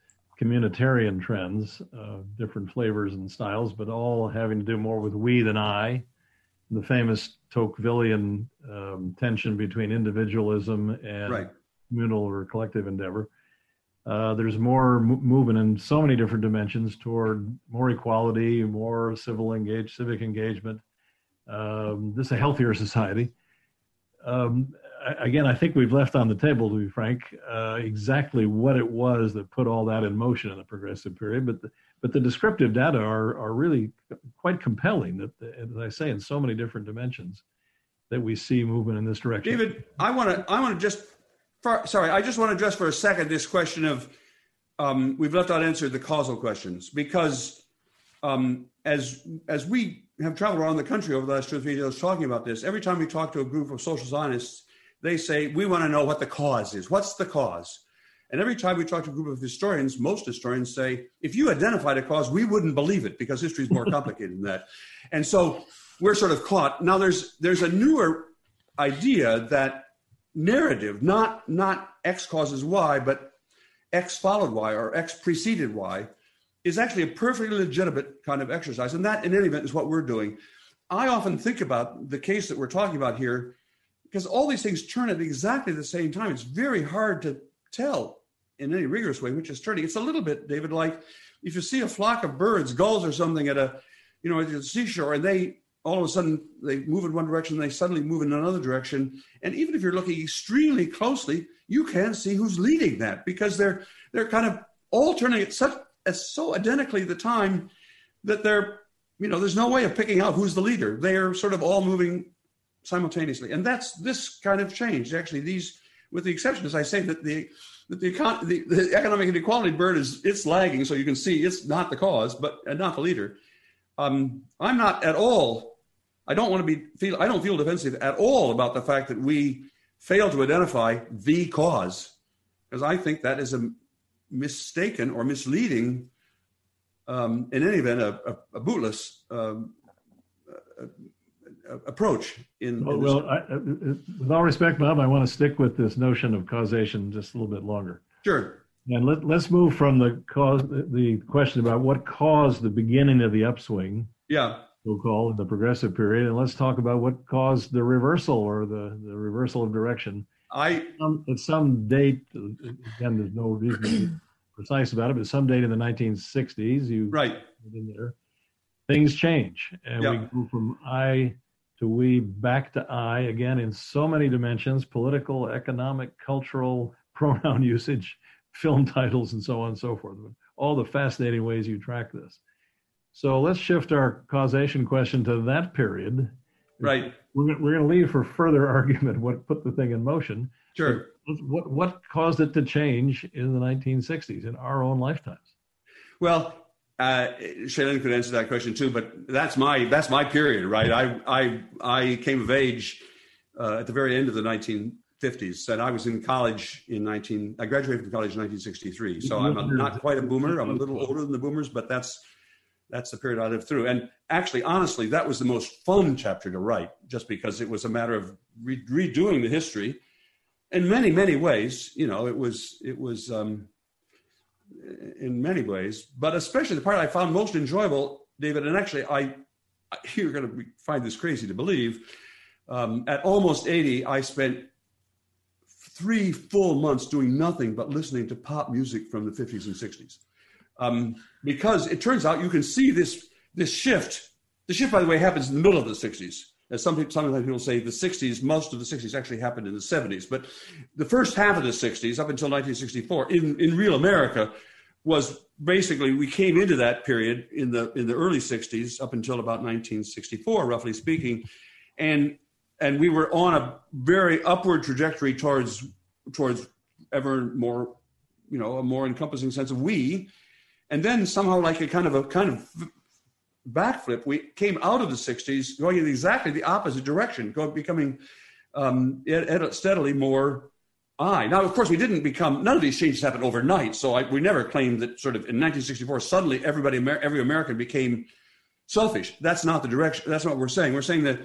communitarian trends, uh, different flavors and styles, but all having to do more with we than I. The famous Tocquevillian um, tension between individualism and right. communal or collective endeavor. Uh, there's more m- movement in so many different dimensions toward more equality, more civil engage, civic engagement. Um, this is a healthier society. Um, again, I think we've left on the table, to be frank, uh, exactly what it was that put all that in motion in the progressive period. But the, but the descriptive data are are really quite compelling. That, as I say, in so many different dimensions, that we see movement in this direction. David, I want to I want to just for, sorry, I just want to address for a second this question of um, we've left unanswered the causal questions because um, as as we have traveled around the country over the last two or three years talking about this, every time we talk to a group of social scientists, they say we want to know what the cause is. What's the cause? And every time we talk to a group of historians, most historians say, if you identified a cause, we wouldn't believe it because history is more complicated than that. And so we're sort of caught. Now there's there's a newer idea that narrative, not not X causes Y, but X followed Y or X preceded Y, is actually a perfectly legitimate kind of exercise. And that, in any event, is what we're doing. I often think about the case that we're talking about here because all these things turn at exactly the same time. It's very hard to tell in any rigorous way which is turning. It's a little bit, David, like if you see a flock of birds, gulls or something at a, you know, at the seashore, and they all of a sudden they move in one direction, and they suddenly move in another direction, and even if you're looking extremely closely, you can't see who's leading that because they're they're kind of all turning at such as so identically the time that they're you know there's no way of picking out who's the leader. They are sort of all moving simultaneously, and that's this kind of change. Actually, these with the exception, as I say, that the that the, econ- the, the economic inequality bird is it's lagging, so you can see it's not the cause, but and not the leader. Um, I'm not at all. I don't want to be feel. I don't feel defensive at all about the fact that we fail to identify the cause, because I think that is a mistaken or misleading, um, in any event, a, a, a bootless um, approach. In, well, in well I, uh, with all respect, Bob, I want to stick with this notion of causation just a little bit longer. Sure. And let, let's move from the cause, the question about what caused the beginning of the upswing. Yeah. So-called in the progressive period, and let's talk about what caused the reversal or the, the reversal of direction. I um, at some date, again, there's no reason to be precise about it, but some date in the 1960s, you right in there, things change, and Yeah. we go from I to we back to I again in so many dimensions: political, economic, cultural, pronoun usage, film titles, and so on and so forth. All the fascinating ways you track this. So let's shift our causation question to that period. right We're, we're going to leave for further argument what put the thing in motion. sure. What, what caused it to change in the 1960s in our own lifetimes? Well, uh, could answer that question too, but that's my that's my period, right? I I I came of age uh, at the very end of the 1950s, and I was in college in 19. I graduated from college in 1963, so I'm a, not quite a boomer. I'm a little older than the boomers, but that's that's the period I lived through. And actually, honestly, that was the most fun chapter to write, just because it was a matter of re- redoing the history in many many ways. You know, it was it was. Um, in many ways, but especially the part I found most enjoyable, David. And actually, I, you're going to find this crazy to believe. Um, at almost 80, I spent three full months doing nothing but listening to pop music from the 50s and 60s, um, because it turns out you can see this this shift. The shift, by the way, happens in the middle of the 60s. As some people, sometimes people say the 60s, most of the 60s actually happened in the 70s. But the first half of the 60s, up until 1964, in, in real America, was basically we came into that period in the in the early 60s up until about 1964, roughly speaking, and and we were on a very upward trajectory towards towards ever more, you know, a more encompassing sense of we, and then somehow like a kind of a kind of backflip. We came out of the 60s going in exactly the opposite direction, going, becoming um, steadily more I. Now, of course, we didn't become, none of these changes happened overnight. So I, we never claimed that sort of in 1964, suddenly everybody, every American became selfish. That's not the direction. That's not what we're saying. We're saying that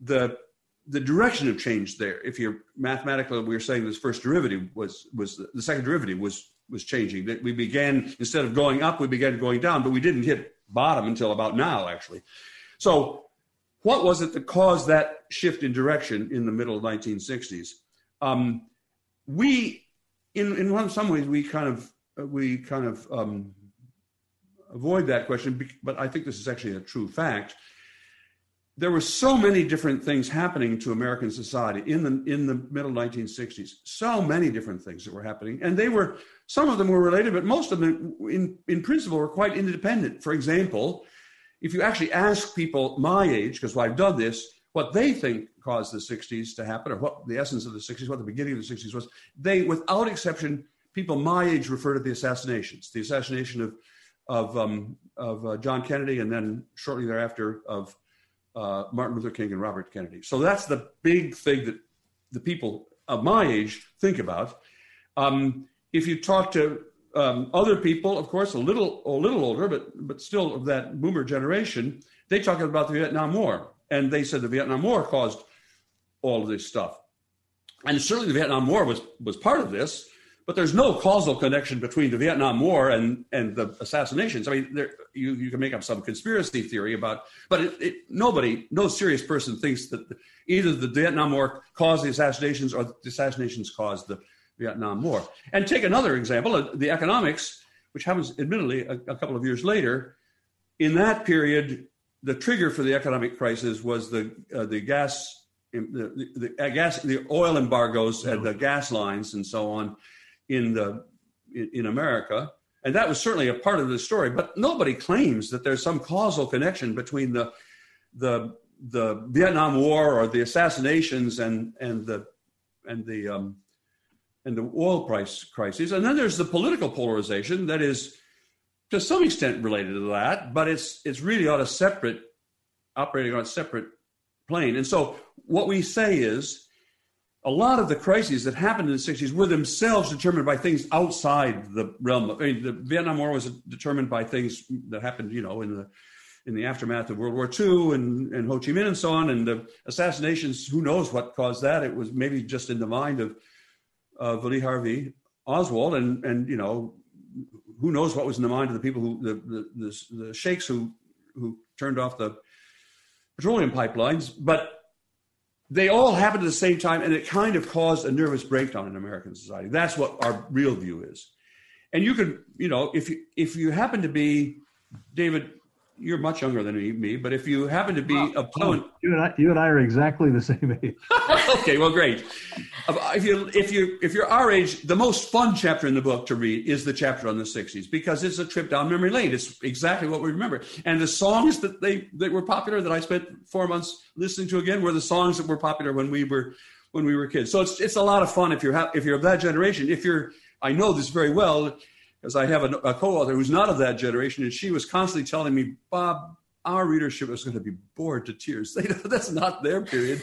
the, the direction of change there, if you're mathematically, we were saying this first derivative was, was the second derivative was, was changing. That we began, instead of going up, we began going down, but we didn't hit bottom until about now, actually. So, what was it that caused that shift in direction in the middle of 1960s? Um, we, in in one, some ways, we kind of we kind of um, avoid that question, but I think this is actually a true fact. there were so many different things happening to American society in the in the middle 1960s. So many different things that were happening, and they were some of them were related, but most of them, in in principle, were quite independent. For example, if you actually ask people my age, because I've done this, what they think caused the 60s to happen, or what the essence of the 60s, what the beginning of the 60s was, they, without exception, people my age refer to the assassinations, the assassination of of um, of uh, John Kennedy, and then shortly thereafter of uh, Martin Luther King and Robert Kennedy. So that's the big thing that the people of my age think about. Um, if you talk to um, other people, of course, a little a little older, but but still of that boomer generation, they talk about the Vietnam War, and they said the Vietnam War caused all of this stuff, and certainly the Vietnam War was was part of this. But there's no causal connection between the Vietnam War and, and the assassinations. I mean, there, you, you can make up some conspiracy theory about, but it, it, nobody, no serious person thinks that either the Vietnam War caused the assassinations or the assassinations caused the Vietnam War. And take another example, uh, the economics, which happens admittedly a, a couple of years later. In that period, the trigger for the economic crisis was the uh, the gas the, the, the, gas the oil embargoes and the gas lines and so on in the in, in America, and that was certainly a part of the story. But nobody claims that there's some causal connection between the the the Vietnam War or the assassinations and and the and the um, and the oil price crisis. And then there's the political polarization that is to some extent related to that, but it's it's really on a separate operating on a separate plane. And so what we say is a lot of the crises that happened in the 60s were themselves determined by things outside the realm of, I mean, the Vietnam War was determined by things that happened, you know, in the in the aftermath of World War II and, and Ho Chi Minh and so on, and the assassinations, who knows what caused that? It was maybe just in the mind of, of Lee Harvey Oswald, and, and, you know, who knows what was in the mind of the people who, the, the, the, the sheikhs who, who turned off the petroleum pipelines. But they all happened at the same time, and it kind of caused a nervous breakdown in American society. That's what our real view is. And you could, you know, if you if you happen to be, David, you're much younger than me, but if you happen to be oh, opponent, you and I, you and I are exactly the same age. okay, well, great. Uh, if you if you if you're our age, the most fun chapter in the book to read is the chapter on the '60s because it's a trip down memory lane. It's exactly what we remember, and the songs that they that were popular that I spent four months listening to again were the songs that were popular when we were when we were kids. So it's it's a lot of fun if you're ha- if you're of that generation. If you're I know this very well because I have a, a co-author who's not of that generation, and she was constantly telling me, Bob, our readership is going to be bored to tears. That's not their period.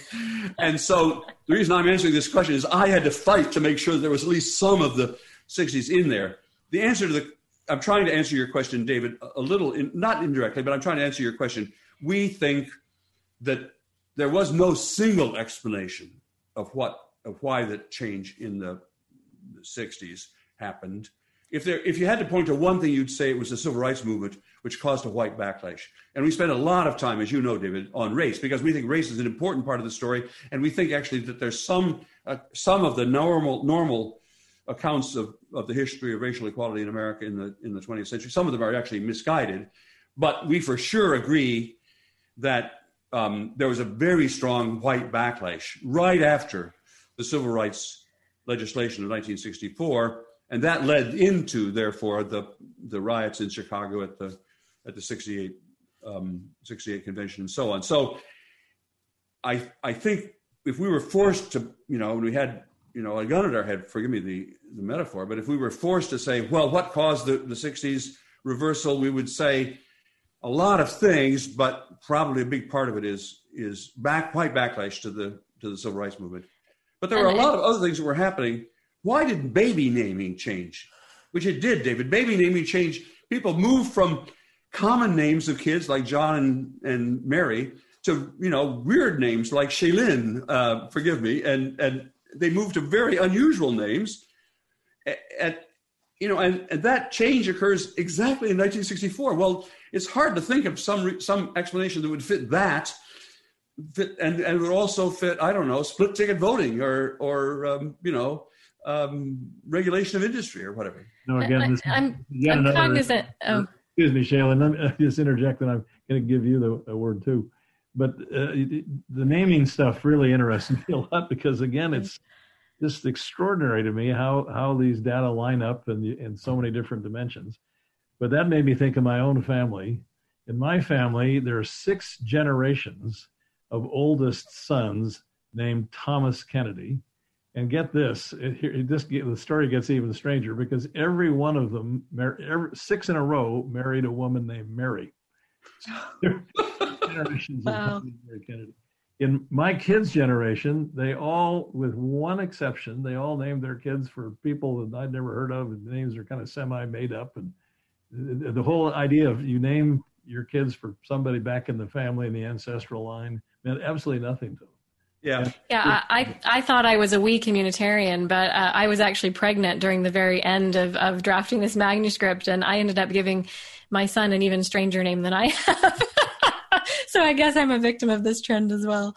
And so the reason I'm answering this question is I had to fight to make sure that there was at least some of the 60s in there. The answer to the, I'm trying to answer your question, David, a little, in, not indirectly, but I'm trying to answer your question. We think that there was no single explanation of what, of why the change in the 60s happened if there if you had to point to one thing you'd say it was the civil rights movement which caused a white backlash. And we spend a lot of time as you know david on race because we think race is an important part of the story. And we think actually that there's some uh, some of the normal normal accounts of, of the history of racial equality in america in the in the 20th century some of them are actually misguided. But we for sure agree that um, there was a very strong white backlash right after the civil rights legislation of 1964 and that led into therefore the the riots in Chicago at the at the 68 um, 68 convention and so on. So I I think if we were forced to you know we had you know a gun at our head, forgive me the the metaphor, but if we were forced to say, well, what caused the, the 60s reversal, we would say a lot of things, but probably a big part of it is is back white backlash to the to the civil rights movement. But there were a lot of other things that were happening why did baby naming change? Which it did, David. Baby naming changed. People moved from common names of kids like John and, Mary to you know weird names like Shaylyn, uh, forgive me, and and they moved to very unusual names. At, you know, and, and that change occurs exactly in 1964. Well, it's hard to think of some some explanation that would fit that, fit and and would also fit I don't know split ticket voting or or um, you know um, regulation of industry or whatever. No, again, this I'm, I'm cognizant. Excuse me, Shaylyn. Let me just interject, and I'm going to give you the, the word too. but uh, the naming stuff really interests me a lot because again, it's just extraordinary to me how how these data line up in in so many different dimensions. But that made me think of my own family. In my family, there are six generations of oldest sons named Thomas Kennedy. And get this, it, it just the story gets even stranger because every one of them, every, six in a row, married a woman named Mary. generations wow. of Mary Kennedy. In my kids' generation, they all, with one exception, they all named their kids for people that I'd never heard of. And the names are kind of semi-made up, and the, the whole idea of you name your kids for somebody back in the family in the ancestral line meant absolutely nothing to them. Yeah. Yeah. I, I thought I was a wee communitarian, but uh, I was actually pregnant during the very end of, of drafting this manuscript. And I ended up giving my son an even stranger name than I have. so I guess I'm a victim of this trend as well.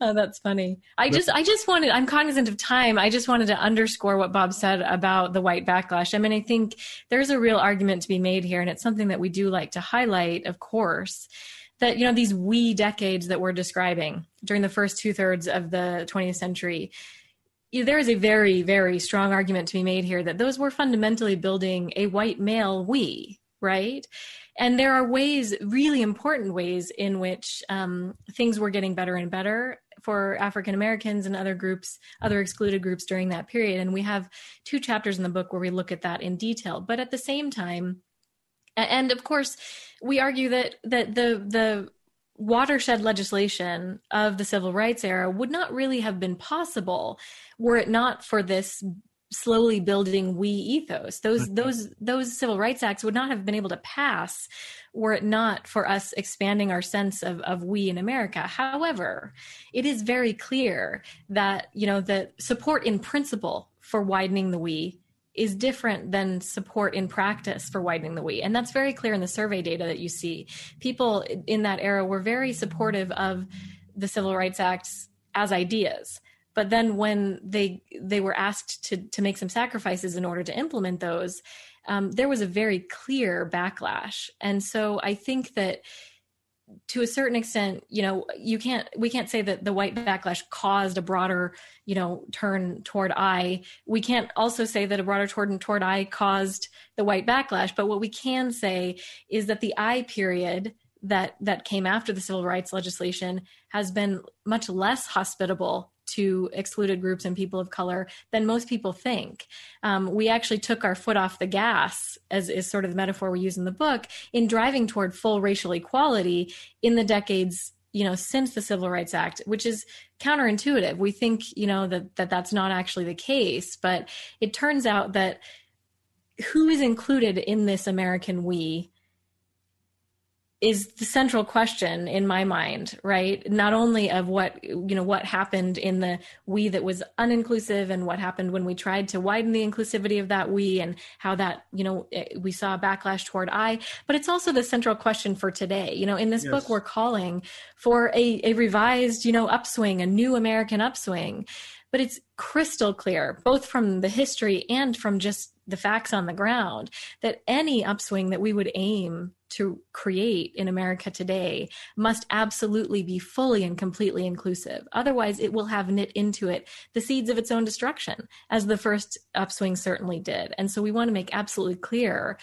Oh, that's funny. I just, I just wanted, I'm cognizant of time. I just wanted to underscore what Bob said about the white backlash. I mean, I think there's a real argument to be made here, and it's something that we do like to highlight, of course, that, you know, these we decades that we're describing during the first two thirds of the 20th century, there is a very, very strong argument to be made here that those were fundamentally building a white male we, right? And there are ways, really important ways, in which um, things were getting better and better for African Americans and other groups, other excluded groups during that period. And we have two chapters in the book where we look at that in detail. But at the same time, and of course, we argue that that the the watershed legislation of the civil rights era would not really have been possible were it not for this slowly building we ethos those mm-hmm. those those civil rights acts would not have been able to pass were it not for us expanding our sense of, of we in america however it is very clear that you know the support in principle for widening the we is different than support in practice for widening the we and that's very clear in the survey data that you see. People in that era were very supportive of the civil rights acts as ideas. But then when they they were asked to to make some sacrifices in order to implement those um, there was a very clear backlash. And so i think that to a certain extent you know you can't we can't say that the white backlash caused a broader you know turn toward i. We can't also say that a broader turn toward i caused the white backlash but what we can say is that the i period that that came after the civil rights legislation has been much less hospitable to excluded groups and people of color than most people think. Um, we actually took our foot off the gas, as is sort of the metaphor we use in the book, in driving toward full racial equality in the decades you know since the civil rights act which is counterintuitive we think you know that, that that's not actually the case but it turns out that who is included in this american we is the central question in my mind right? Not only of what you know what happened in the we that was uninclusive and what happened when we tried to widen the inclusivity of that we and how that you know eh, we saw a backlash toward i. But it's also the central question for today. You know in this yes. book we're calling for a, a revised you know upswing a new american upswing. But it's crystal clear both from the history and from just the facts on the ground that any upswing that we would aim to create in America today must absolutely be fully and completely inclusive. Otherwise, it will have knit into it the seeds of its own destruction, as the first upswing certainly did. And so we want to make absolutely clear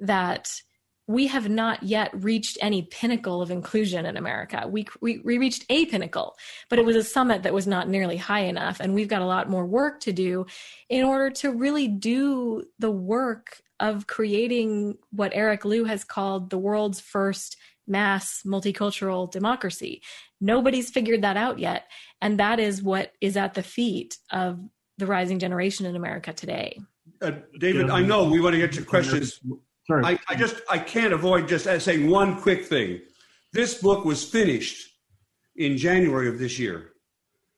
that we have not yet reached any pinnacle of inclusion in America. We, we, we reached a pinnacle, but it was a summit that was not nearly high enough. And we've got a lot more work to do in order to really do the work of creating what Eric Liu has called the world's first mass multicultural democracy. Nobody's figured that out yet. And that is what is at the feet of the rising generation in America today. Uh, David, I know we want to get to questions. Sorry. I, I just I can't avoid just saying one quick thing. This book was finished in January of this year.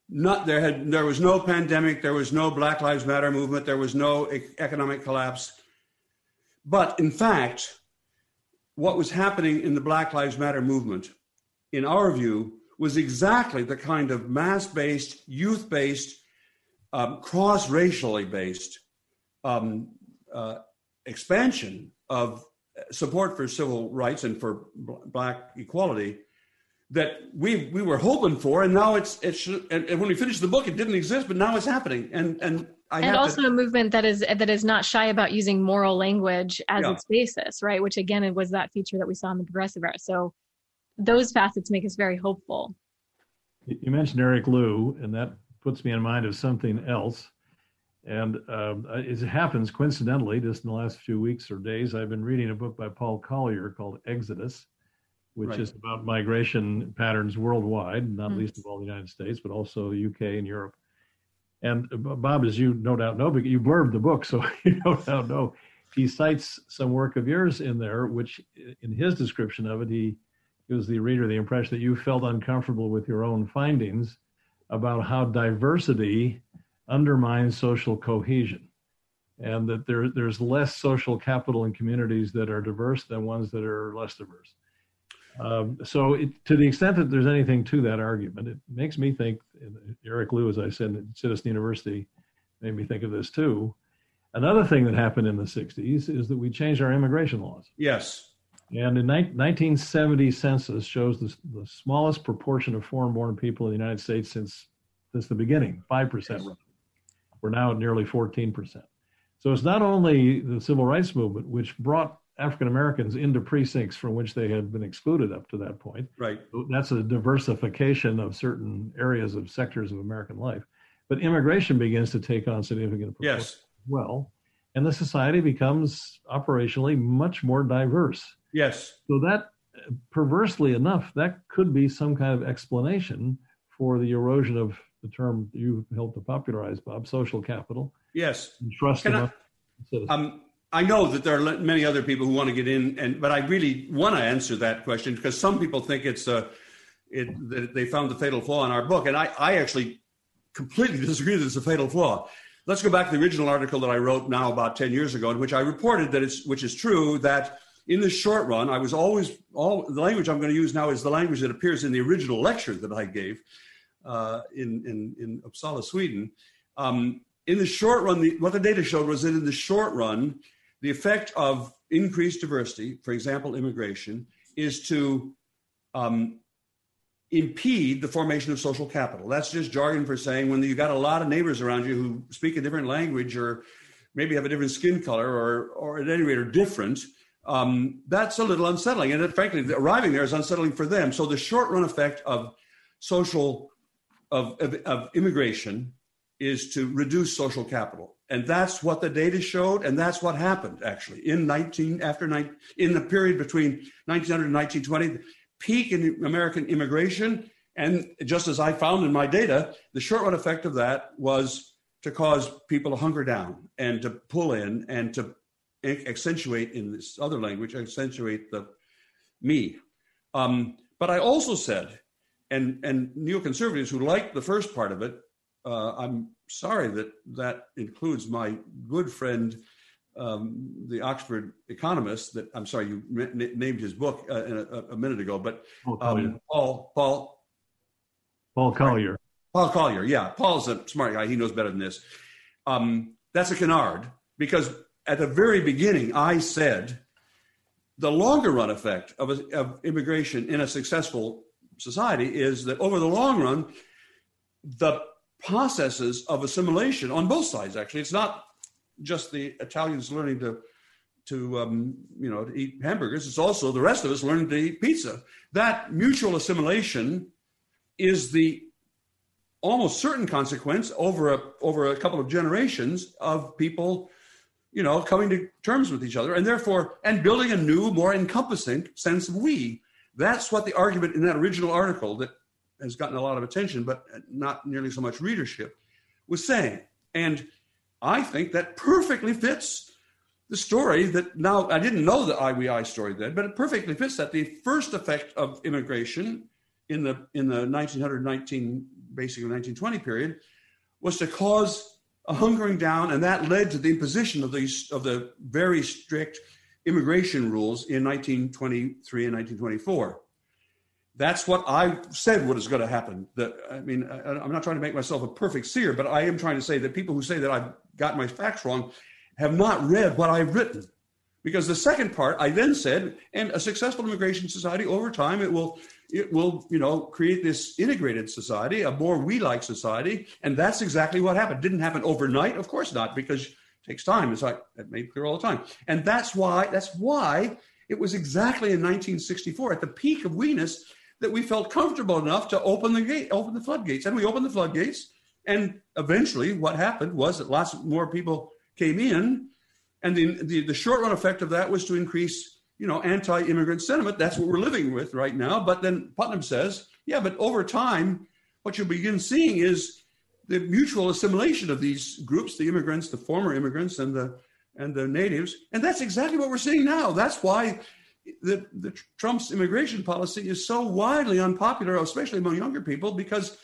Not there had there was no pandemic, there was no Black Lives Matter movement, there was no economic collapse. But in fact, what was happening in the Black Lives Matter movement, in our view, was exactly the kind of mass based, youth based, um, cross racially based um, uh, expansion of support for civil rights and for black equality that we we were hoping for, and now it's it's and, and when we finished the book, it didn't exist, but now it's happening, and and I and also to, a movement that is that is not shy about using moral language as yeah. its basis, right? Which again, it was that feature that we saw in the progressive era. So those facets make us very hopeful. You mentioned Eric Liu, and that puts me in mind of something else. And um, as it happens, coincidentally, just in the last few weeks or days, I've been reading a book by Paul Collier called Exodus, which right. is about migration patterns worldwide, not mm. least of all the United States, but also the UK and Europe. And uh, Bob, as you no doubt know, but you blurbed the book, so you no doubt know, he cites some work of yours in there, which in his description of it, he gives the reader the impression that you felt uncomfortable with your own findings about how diversity undermines social cohesion and that there, there's less social capital in communities that are diverse than ones that are less diverse. Um, so, it, to the extent that there's anything to that argument, it makes me think. Eric Liu, as I said, at Citizen University, made me think of this too. Another thing that happened in the '60s is that we changed our immigration laws. Yes. And the 1970 census shows the, the smallest proportion of foreign-born people in the United States since since the beginning, five percent. Yes. We're now at nearly 14 percent. So it's not only the civil rights movement which brought African Americans into precincts from which they had been excluded up to that point. Right. That's a diversification of certain areas of sectors of American life. But immigration begins to take on significant yes. as well. And the society becomes operationally much more diverse. Yes. So that perversely enough, that could be some kind of explanation for the erosion of the term you helped to popularize, Bob, social capital. Yes. trust Can I, um, I know that there are many other people who want to get in, and but I really want to answer that question because some people think it's a, it that they found the fatal flaw in our book, and I, I actually completely disagree that it's a fatal flaw. Let's go back to the original article that I wrote now about ten years ago, in which I reported that it's which is true that in the short run, I was always all the language I'm going to use now is the language that appears in the original lecture that I gave uh, in, in in Uppsala, Sweden. Um, in the short run, the, what the data showed was that in the short run, the effect of increased diversity, for example, immigration, is to um, impede the formation of social capital. That's just jargon for saying when you've got a lot of neighbors around you who speak a different language or maybe have a different skin color or, or at any rate are different, um, that's a little unsettling. And frankly, arriving there is unsettling for them. So the short run effect of social, of, of, of immigration is to reduce social capital. And that's what the data showed and that's what happened actually. In 19 after 19, in the period between 1900 and 1920 peak in american immigration and just as i found in my data the short run effect of that was to cause people to hunker down and to pull in and to accentuate in this other language accentuate the me. Um, but i also said and and neoconservatives who liked the first part of it uh, i'm sorry that that includes my good friend, um, the Oxford economist. That I'm sorry you named his book uh, a, a, minute ago, but um, Paul Paul Paul Collier. Paul Collier, yeah, Paul's a smart guy. He knows better than this. Um, that's a canard because at the very beginning I said the longer run effect of, a, of immigration in a successful society is that over the long run, the processes of assimilation on both sides. Actually, it's not just the Italians learning to to um, you know to eat hamburgers. It's also the rest of us learning to eat pizza. That mutual assimilation is the almost certain consequence over a over a couple of generations of people you know coming to terms with each other and therefore and building a new more encompassing sense of we that's what the argument in that original article that has gotten a lot of attention, but not nearly so much readership, was saying. And I think that perfectly fits the story that now I didn't know the I-we-I story then, but it perfectly fits that the first effect of immigration in the in the 1919 basically 1920 period was to cause a hunkering down, and that led to the imposition of these of the very strict immigration rules in 1923 and 1924 that's what I said what is going to happen. That I mean, I, am not trying to make myself a perfect seer, but I am trying to say that people who say that I've got my facts wrong have not read what I've written. Because the second part, I then said, and a successful immigration society over time, it will it will, you know, create this integrated society, a more we-like society, and that's exactly what happened. Didn't happen overnight, of course not, because takes time. It's like that made clear all the time, and that's why that's why it was exactly in 1964 at the peak of weeness that we felt comfortable enough to open the gate, open the floodgates, and we opened the floodgates. And eventually, what happened was that lots more people came in, and the, the, the short run effect of that was to increase, you know, anti-immigrant sentiment. That's what we're living with right now. But then Putnam says, yeah, but over time, what you'll begin seeing is the mutual assimilation of these groups, the immigrants, the former immigrants, and the and the natives, and that's exactly what we're seeing now. That's why the, the Trump's immigration policy is so widely unpopular, especially among younger people, because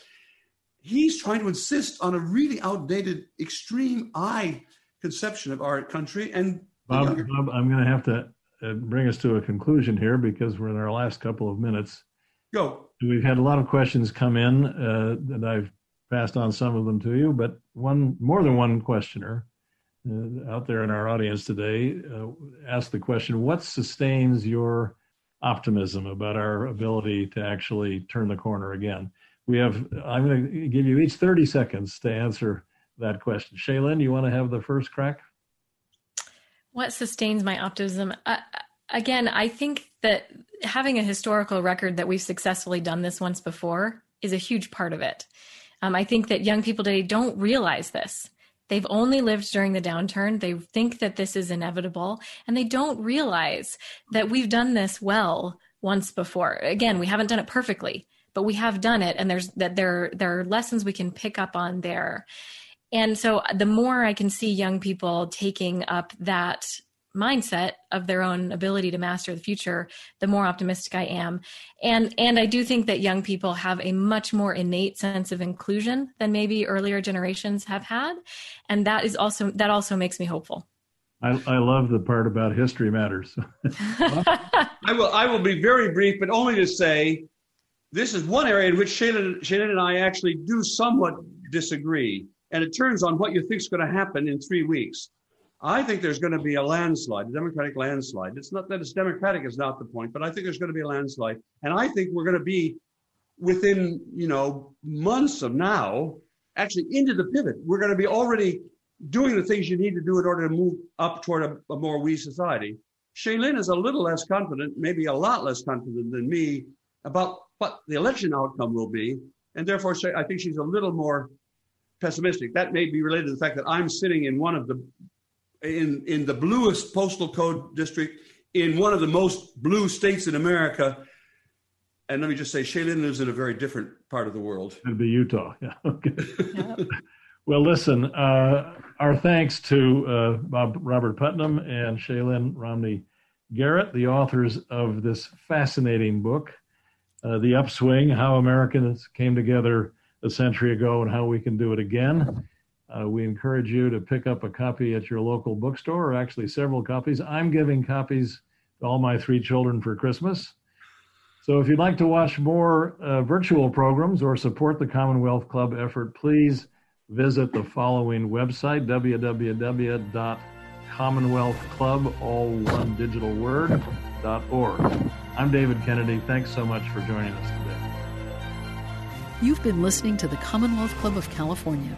he's trying to insist on a really outdated, extreme I conception of our country. And Bob, younger- Bob I'm going to have to uh, bring us to a conclusion here because we're in our last couple of minutes. Go. We've had a lot of questions come in, uh, and I've passed on some of them to you, but one more than one questioner uh, out there in our audience today uh, ask the question what sustains your optimism about our ability to actually turn the corner again? We have, I'm going to give you each 30 seconds to answer that question. Shaylyn, you want to have the first crack? What sustains my optimism? Uh, again, I think that having a historical record that we've successfully done this once before is a huge part of it. Um, I think that young people today don't realize this. They've only lived during the downturn. They think that this is inevitable and they don't realize that we've done this well once before. Again, we haven't done it perfectly, but we have done it and there's that there there are lessons we can pick up on there. And so the more I can see young people taking up that mindset of their own ability to master the future the more optimistic i am. And and i do think that young people have a much more innate sense of inclusion than maybe earlier generations have had. And that is also that also makes me hopeful. I, I love the part about history matters. I will i will be very brief but only to say this is one area in which shannon, shannon and i actually do somewhat disagree. And it turns on what you think is going to happen in three weeks I think there's going to be a landslide, a Democratic landslide. It's not that it's Democratic is not the point, but I think there's going to be a landslide, and I think we're going to be within you know months of now actually into the pivot. We're going to be already doing the things you need to do in order to move up toward a, a more we society. Shaylyn is a little less confident, maybe a lot less confident than me about what the election outcome will be, and therefore I think she's a little more pessimistic. That may be related to the fact that I'm sitting in one of the in, in the bluest postal code district in one of the most blue states in America. And let me just say, Shaylyn lives in a very different part of the world. It'd be Utah. Yeah. Okay. well, listen, uh, our thanks to uh, Bob Robert Putnam and Shaylyn Romney Garrett, the authors of this fascinating book, uh, The Upswing How Americans Came Together a Century Ago and How We Can Do It Again. Uh, we encourage you to pick up a copy at your local bookstore, or actually several copies. I'm giving copies to all my three children for Christmas. So if you'd like to watch more uh, virtual programs or support the Commonwealth Club effort, please visit the following website, www.commonwealthclub, all one digital word, .org. I'm David Kennedy. Thanks so much for joining us today. You've been listening to the Commonwealth Club of California.